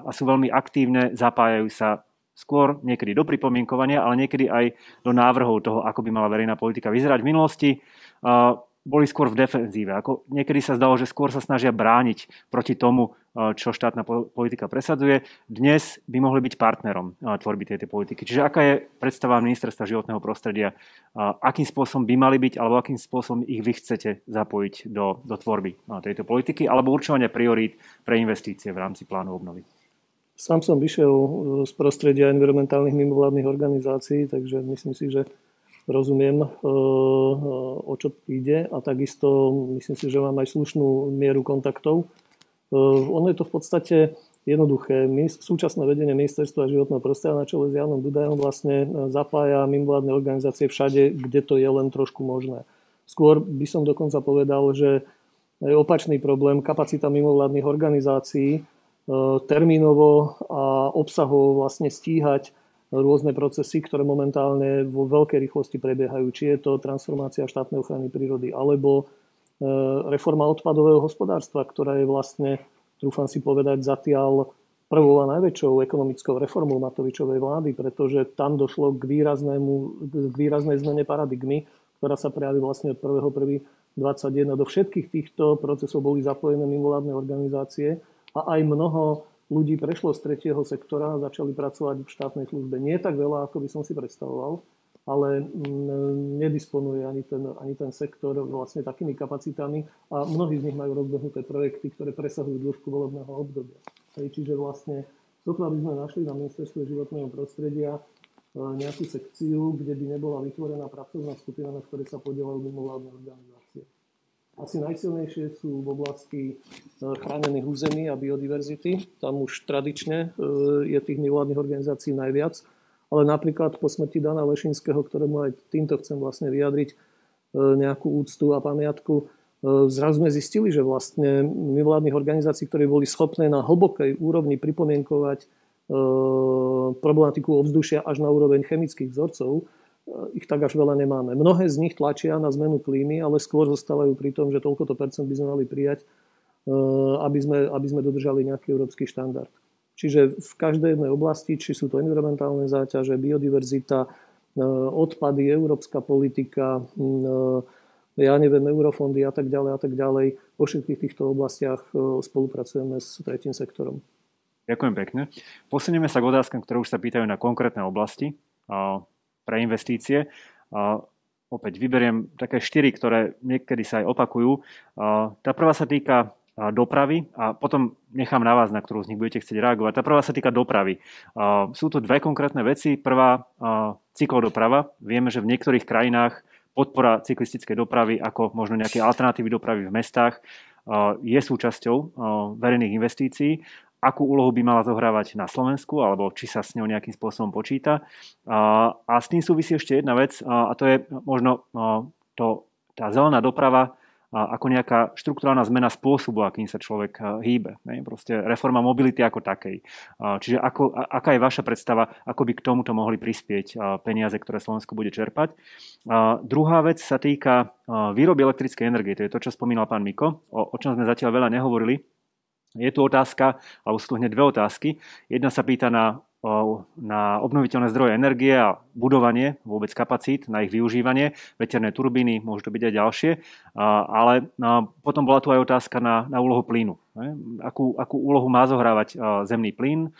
a sú veľmi aktívne, zapájajú sa skôr niekedy do pripomienkovania, ale niekedy aj do návrhov toho, ako by mala verejná politika vyzerať. V minulosti boli skôr v defenzíve. Ako niekedy sa zdalo, že skôr sa snažia brániť proti tomu, čo štátna politika presadzuje. Dnes by mohli byť partnerom tvorby tejto politiky. Čiže aká je predstava ministerstva životného prostredia? Akým spôsobom by mali byť, alebo akým spôsobom ich vy chcete zapojiť do, do tvorby tejto politiky, alebo určovania priorít pre investície v rámci plánu obnovy? Sám som vyšiel z prostredia environmentálnych mimovládnych organizácií, takže myslím si, že rozumiem, e, e, o čo ide a takisto myslím si, že mám aj slušnú mieru kontaktov. E, ono je to v podstate jednoduché. Súčasné vedenie ministerstva životného prostredia na čele s Janom Dudajom vlastne zapája mimovládne organizácie všade, kde to je len trošku možné. Skôr by som dokonca povedal, že je opačný problém. Kapacita mimovládnych organizácií termínovo a obsahovo vlastne stíhať rôzne procesy, ktoré momentálne vo veľkej rýchlosti prebiehajú. Či je to transformácia štátnej ochrany prírody, alebo e, reforma odpadového hospodárstva, ktorá je vlastne, trúfam si povedať, zatiaľ prvou a najväčšou ekonomickou reformou Matovičovej vlády, pretože tam došlo k, výraznému, k výraznej zmene paradigmy, ktorá sa prejaví vlastne od 1.1.21. Do všetkých týchto procesov boli zapojené mimovládne organizácie a aj mnoho ľudí prešlo z tretieho sektora a začali pracovať v štátnej službe. Nie tak veľa, ako by som si predstavoval, ale mm, nedisponuje ani ten, ani ten sektor vlastne takými kapacitami a mnohí z nich majú rozbehnuté projekty, ktoré presahujú dĺžku volebného obdobia. čiže vlastne sotva by sme našli na ministerstve životného prostredia e, nejakú sekciu, kde by nebola vytvorená pracovná skupina, na ktorej sa podielajú mimovládne organizácie. Asi najsilnejšie sú v oblasti e, chránených území a biodiverzity. Tam už tradične e, je tých mimovládnych organizácií najviac. Ale napríklad po smrti Dana Lešinského, ktorému aj týmto chcem vlastne vyjadriť e, nejakú úctu a pamiatku, zrazu sme zistili, že vlastne mimovládnych organizácií, ktoré boli schopné na hlbokej úrovni pripomienkovať problematiku ovzdušia až na úroveň chemických vzorcov, ich tak až veľa nemáme. Mnohé z nich tlačia na zmenu klímy, ale skôr zostávajú pri tom, že toľkoto percent by sme mali prijať, eh, aby sme, aby sme dodržali nejaký európsky štandard. Čiže v každej jednej oblasti, či sú to environmentálne záťaže, biodiverzita, eh, odpady, európska politika, eh, ja neviem, eurofondy a tak ďalej a tak ďalej. Vo všetkých týchto oblastiach spolupracujeme s tretím sektorom. Ďakujem pekne. Posunieme sa k otázkam, ktoré už sa pýtajú na konkrétne oblasti pre investície. Opäť vyberiem také štyri, ktoré niekedy sa aj opakujú. Tá prvá sa týka dopravy a potom nechám na vás, na ktorú z nich budete chcieť reagovať. Tá prvá sa týka dopravy. Sú tu dve konkrétne veci. Prvá, cyklodoprava. Vieme, že v niektorých krajinách podpora cyklistickej dopravy ako možno nejaké alternatívy dopravy v mestách je súčasťou verejných investícií akú úlohu by mala zohrávať na Slovensku, alebo či sa s ňou nejakým spôsobom počíta. A, s tým súvisí ešte jedna vec, a to je možno to, tá zelená doprava ako nejaká štruktúrálna zmena spôsobu, akým sa človek hýbe. Proste reforma mobility ako takej. Čiže ako, aká je vaša predstava, ako by k tomuto mohli prispieť peniaze, ktoré Slovensko bude čerpať. Druhá vec sa týka výroby elektrickej energie. To je to, čo spomínal pán Miko, o, o čom sme zatiaľ veľa nehovorili. Je tu otázka, alebo sú tu hneď dve otázky. Jedna sa pýta na na obnoviteľné zdroje energie a budovanie vôbec kapacít na ich využívanie, veterné turbíny, môžu to byť aj ďalšie, ale potom bola tu aj otázka na, na úlohu plynu. Akú, akú úlohu má zohrávať zemný plyn,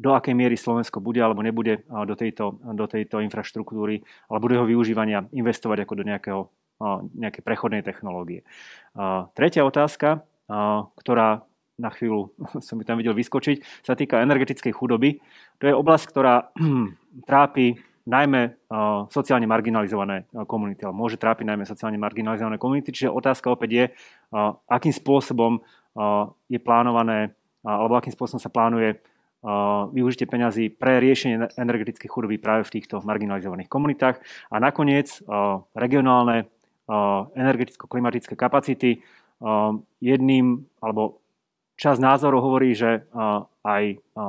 do akej miery Slovensko bude alebo nebude do tejto, do tejto infraštruktúry alebo do jeho využívania investovať ako do nejakého, nejakej prechodnej technológie. Tretia otázka, ktorá na chvíľu som by tam videl vyskočiť, sa týka energetickej chudoby. To je oblasť, ktorá trápi najmä sociálne marginalizované komunity, ale môže trápiť najmä sociálne marginalizované komunity. Čiže otázka opäť je, akým spôsobom je plánované, alebo akým spôsobom sa plánuje využitie peňazí pre riešenie energetickej chudoby práve v týchto marginalizovaných komunitách. A nakoniec regionálne energeticko-klimatické kapacity. Jedným, alebo Čas názorov hovorí, že aj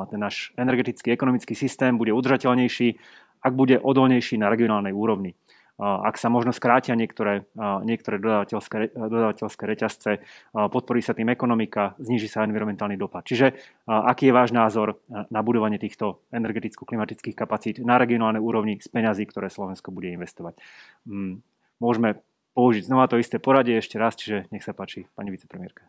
ten náš energetický ekonomický systém bude udržateľnejší, ak bude odolnejší na regionálnej úrovni. Ak sa možno skrátia niektoré, niektoré dodavateľské, dodavateľské reťazce, podporí sa tým ekonomika, zniží sa environmentálny dopad. Čiže aký je váš názor na budovanie týchto energeticko-klimatických kapacít na regionálnej úrovni z peňazí, ktoré Slovensko bude investovať? Mm, môžeme použiť znova to isté poradie ešte raz, čiže nech sa páči, pani vicepremiérka.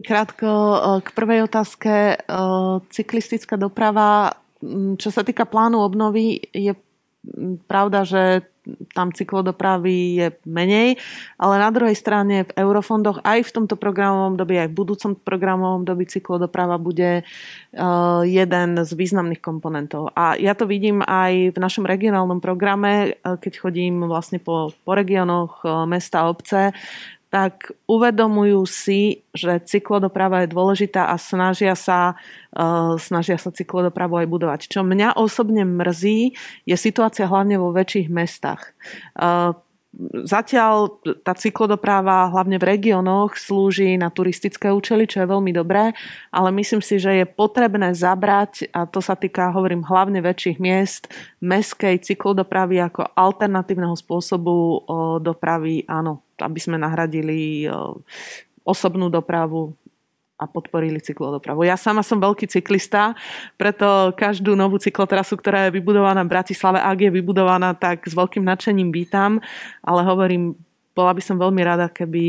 Krátko eh, k prvej otázke. Eh, cyklistická doprava, mm, čo sa týka plánu obnovy, je mm, pravda, že tam cyklodopravy je menej, ale na druhej strane v eurofondoch aj v tomto programovom dobi, aj v budúcom programovom dobi cyklodoprava bude eh, jeden z významných komponentov. A ja to vidím aj v našom regionálnom programe, keď chodím vlastne po, po regiónoch, mesta, obce, tak uvedomujú si, že cyklodoprava je dôležitá a snažia sa, uh, snažia sa cyklodopravu aj budovať. Čo mňa osobne mrzí, je situácia hlavne vo väčších mestách. Uh, Zatiaľ tá cyklodoprava hlavne v regiónoch slúži na turistické účely, čo je veľmi dobré, ale myslím si, že je potrebné zabrať, a to sa týka, hovorím, hlavne väčších miest, meskej cyklodopravy ako alternatívneho spôsobu dopravy, áno, aby sme nahradili osobnú dopravu a podporili cyklodopravu. Ja sama som veľký cyklista, preto každú novú cyklotrasu, ktorá je vybudovaná v Bratislave, ak je vybudovaná, tak s veľkým nadšením vítam, ale hovorím, bola by som veľmi rada, keby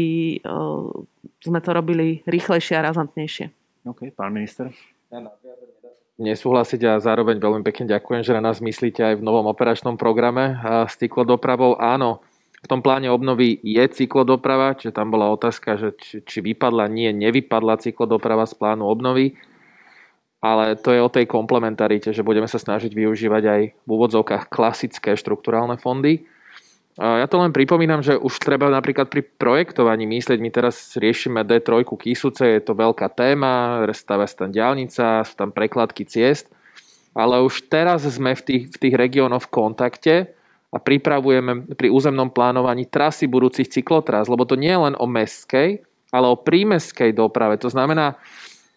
sme to robili rýchlejšie a razantnejšie. OK, pán minister. Nesúhlasiť a zároveň veľmi pekne ďakujem, že na nás myslíte aj v novom operačnom programe s cyklodopravou. Áno, v tom pláne obnovy je cyklodoprava, čiže tam bola otázka, že či, či vypadla, nie, nevypadla cyklodoprava z plánu obnovy, ale to je o tej komplementarite, že budeme sa snažiť využívať aj v úvodzovkách klasické štrukturálne fondy. Ja to len pripomínam, že už treba napríklad pri projektovaní myslieť, my teraz riešime D3 Kisuce, je to veľká téma, stavia sa tam diálnica, sú tam prekladky ciest, ale už teraz sme v tých, v tých regiónoch v kontakte, a pripravujeme pri územnom plánovaní trasy budúcich cyklotrás, lebo to nie je len o meskej, ale o prímeskej doprave. To znamená,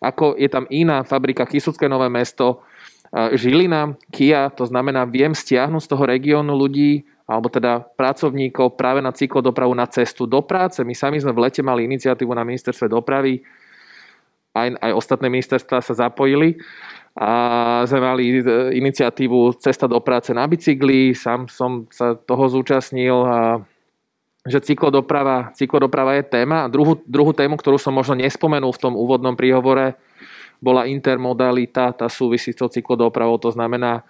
ako je tam iná fabrika Kisucké nové mesto, Žilina, Kia, to znamená, viem stiahnuť z toho regiónu ľudí, alebo teda pracovníkov práve na cyklodopravu na cestu do práce. My sami sme v lete mali iniciatívu na ministerstve dopravy, aj, aj ostatné ministerstva sa zapojili a sme mali e, iniciatívu Cesta do práce na bicykli, sám som sa toho zúčastnil a že cyklodoprava, cyklodoprava je téma. A druhú, druhú tému, ktorú som možno nespomenul v tom úvodnom príhovore, bola intermodalita, tá súvisí s tou cyklodopravou, to znamená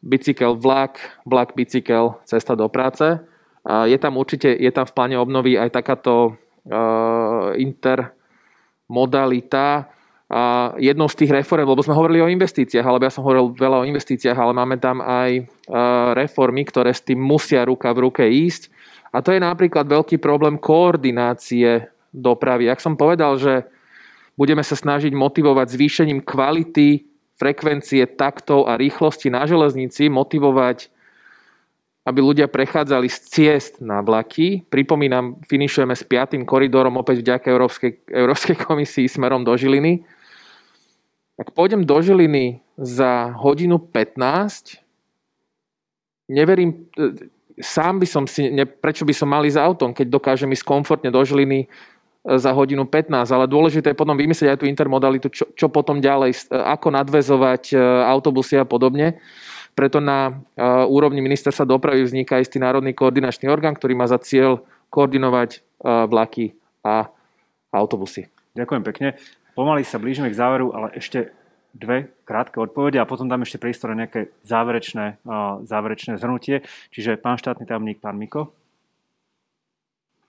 bicykel, vlak, vlak, bicykel, cesta do práce. A je tam určite, je tam v pláne obnovy aj takáto uh, intermodalita, jednou z tých reform, lebo sme hovorili o investíciách, alebo ja som hovoril veľa o investíciách, ale máme tam aj reformy, ktoré s tým musia ruka v ruke ísť. A to je napríklad veľký problém koordinácie dopravy. Ak som povedal, že budeme sa snažiť motivovať zvýšením kvality, frekvencie taktov a rýchlosti na železnici, motivovať aby ľudia prechádzali z ciest na vlaky. Pripomínam, finišujeme s piatým koridorom opäť vďaka Európskej, Európskej komisii smerom do Žiliny. Ak pôjdem do Žiliny za hodinu 15, neverím, e, sám by som si, ne, prečo by som mal ísť autom, keď dokážem ísť komfortne do Žiliny e, za hodinu 15, ale dôležité je potom vymyslieť aj tú intermodalitu, čo, čo potom ďalej, e, ako nadvezovať autobusy a podobne. Preto na úrovni ministerstva dopravy vzniká istý národný koordinačný orgán, ktorý má za cieľ koordinovať vlaky a autobusy. Ďakujem pekne. Pomaly sa blížime k záveru, ale ešte dve krátke odpovede a potom dám ešte priestor na nejaké záverečné, záverečné zhrnutie. Čiže pán štátny tajomník, pán Miko.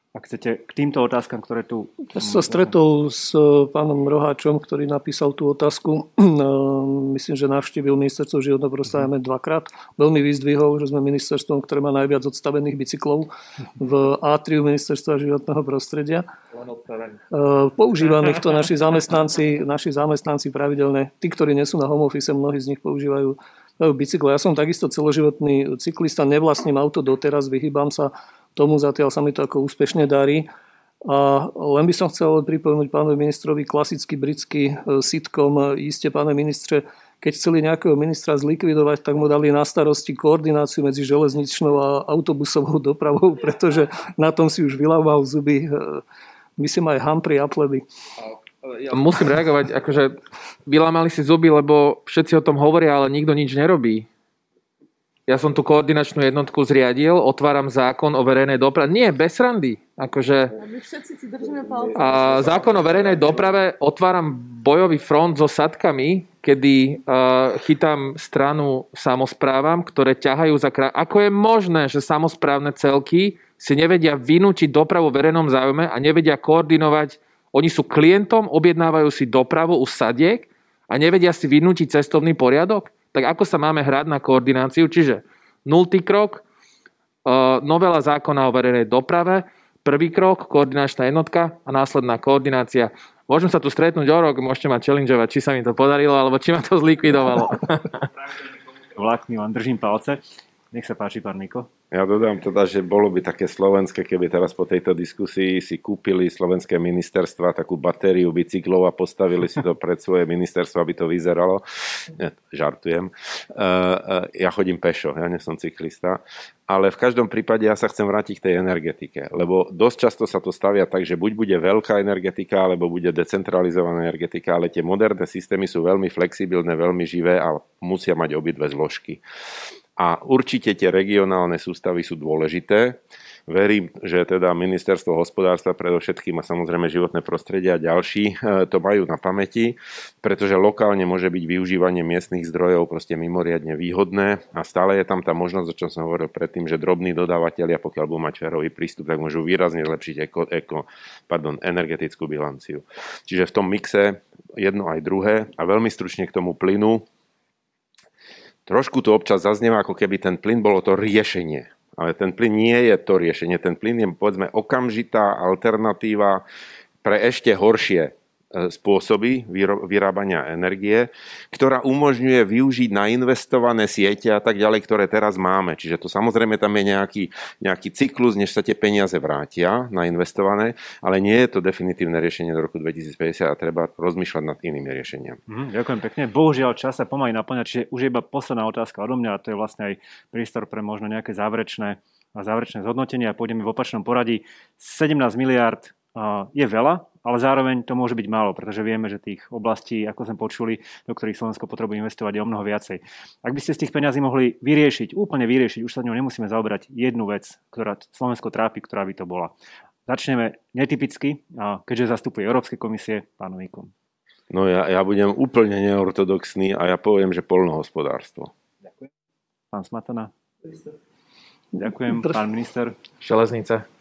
Ak chcete k týmto otázkam, ktoré tu... Ja sa stretol s e, pánom Roháčom, ktorý napísal tú otázku. E, myslím, že navštívil ministerstvo životného prostredia mhm. dvakrát. Veľmi vyzdvihol, že sme ministerstvom, ktoré má najviac odstavených bicyklov v atriu ministerstva životného prostredia. E, používajú ich to naši zamestnanci, naši zamestnanci pravidelne. Tí, ktorí nie sú na home office, mnohí z nich používajú bicykle. Ja som takisto celoživotný cyklista, nevlastním auto doteraz, vyhýbam sa tomu zatiaľ sa mi to ako úspešne darí. A len by som chcel pripomenúť pánovi ministrovi klasický britský e, sitcom. Iste, páne ministře, keď chceli nejakého ministra zlikvidovať, tak mu dali na starosti koordináciu medzi železničnou a autobusovou dopravou, pretože na tom si už vylával zuby, e, myslím aj Humphrey a pleby. Ja musím reagovať, akože vylámali si zuby, lebo všetci o tom hovoria, ale nikto nič nerobí. Ja som tú koordinačnú jednotku zriadil, otváram zákon o verejnej doprave. Nie, bez randy. Akože, a zákon o verejnej doprave otváram bojový front so sadkami, kedy uh, chytám stranu samozprávam, ktoré ťahajú za kraj. Ako je možné, že samozprávne celky si nevedia vynúčiť dopravu v verejnom záujme a nevedia koordinovať. Oni sú klientom, objednávajú si dopravu u sadiek a nevedia si vynútiť cestovný poriadok? Tak ako sa máme hrať na koordináciu? Čiže nultý krok, e, novela zákona o verejnej doprave, prvý krok, koordinačná jednotka a následná koordinácia. Môžem sa tu stretnúť o rok, môžete ma challengeovať, či sa mi to podarilo, alebo či ma to zlikvidovalo. Vlákmi vám držím palce. Nech sa páči, pán Miko. Ja dodám teda, že bolo by také slovenské, keby teraz po tejto diskusii si kúpili slovenské ministerstva takú batériu bicyklov a postavili si to pred svoje ministerstvo, aby to vyzeralo. Ja, žartujem. E, e, ja chodím pešo, ja nie som cyklista. Ale v každom prípade ja sa chcem vrátiť k tej energetike, lebo dosť často sa to stavia tak, že buď bude veľká energetika, alebo bude decentralizovaná energetika, ale tie moderné systémy sú veľmi flexibilné, veľmi živé a musia mať obidve zložky. A určite tie regionálne sústavy sú dôležité. Verím, že teda ministerstvo hospodárstva predovšetkým a samozrejme životné prostredie a ďalší e, to majú na pamäti, pretože lokálne môže byť využívanie miestnych zdrojov proste mimoriadne výhodné a stále je tam tá možnosť, o čom som hovoril predtým, že drobní dodávateľia, pokiaľ budú mať férový prístup, tak môžu výrazne zlepšiť eko, eko, pardon, energetickú bilanciu. Čiže v tom mixe jedno aj druhé a veľmi stručne k tomu plynu Trošku tu občas zaznieva, ako keby ten plyn bolo to riešenie. Ale ten plyn nie je to riešenie. Ten plyn je, povedzme, okamžitá alternatíva pre ešte horšie spôsoby vyrábania energie, ktorá umožňuje využiť na investované siete a tak ďalej, ktoré teraz máme. Čiže to samozrejme tam je nejaký, nejaký cyklus, než sa tie peniaze vrátia na investované, ale nie je to definitívne riešenie do roku 2050 a treba rozmýšľať nad inými riešeniami. Mm, ďakujem pekne. Bohužiaľ čas sa pomaly naplňa, čiže už iba posledná otázka odo mňa a to je vlastne aj prístor pre možno nejaké záverečné a záverečné zhodnotenie a pôjdeme v opačnom poradí. 17 miliard je veľa, ale zároveň to môže byť málo, pretože vieme, že tých oblastí, ako sme počuli, do ktorých Slovensko potrebuje investovať je o mnoho viacej. Ak by ste z tých peňazí mohli vyriešiť, úplne vyriešiť, už sa ňou nemusíme zaoberať jednu vec, ktorá Slovensko trápi, ktorá by to bola. Začneme netypicky, keďže zastupuje Európske komisie, pán Mikom. No ja, ja budem úplne neortodoxný a ja poviem, že polnohospodárstvo. Ďakujem. Pán Smatana. Ďakujem, pán minister. Železnice.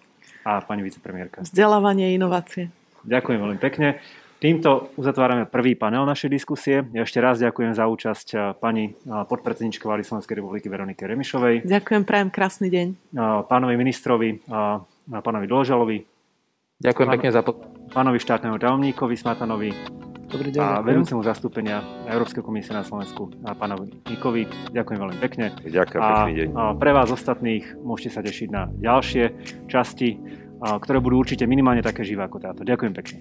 A pani vicepremiérka. Vzdelávanie a inovácie. Ďakujem veľmi pekne. Týmto uzatvárame prvý panel našej diskusie. Ja ešte raz ďakujem za účasť pani podpredsedničke vlády Slovenskej republiky Veronike Remišovej. Ďakujem, prajem krásny deň. Pánovi ministrovi, pánovi Dôžalovi. Ďakujem pán, pekne za Pánovi štátnemu tajomníkovi Smatanovi Dobrý deň. A vedúcemu zastúpenia Európskej komisie na Slovensku a pánovi Nikovi. Ďakujem veľmi pekne. Ďakujem, pekný deň. A pre vás ostatných môžete sa tešiť na ďalšie časti, ktoré budú určite minimálne také živé ako táto. Ďakujem pekne.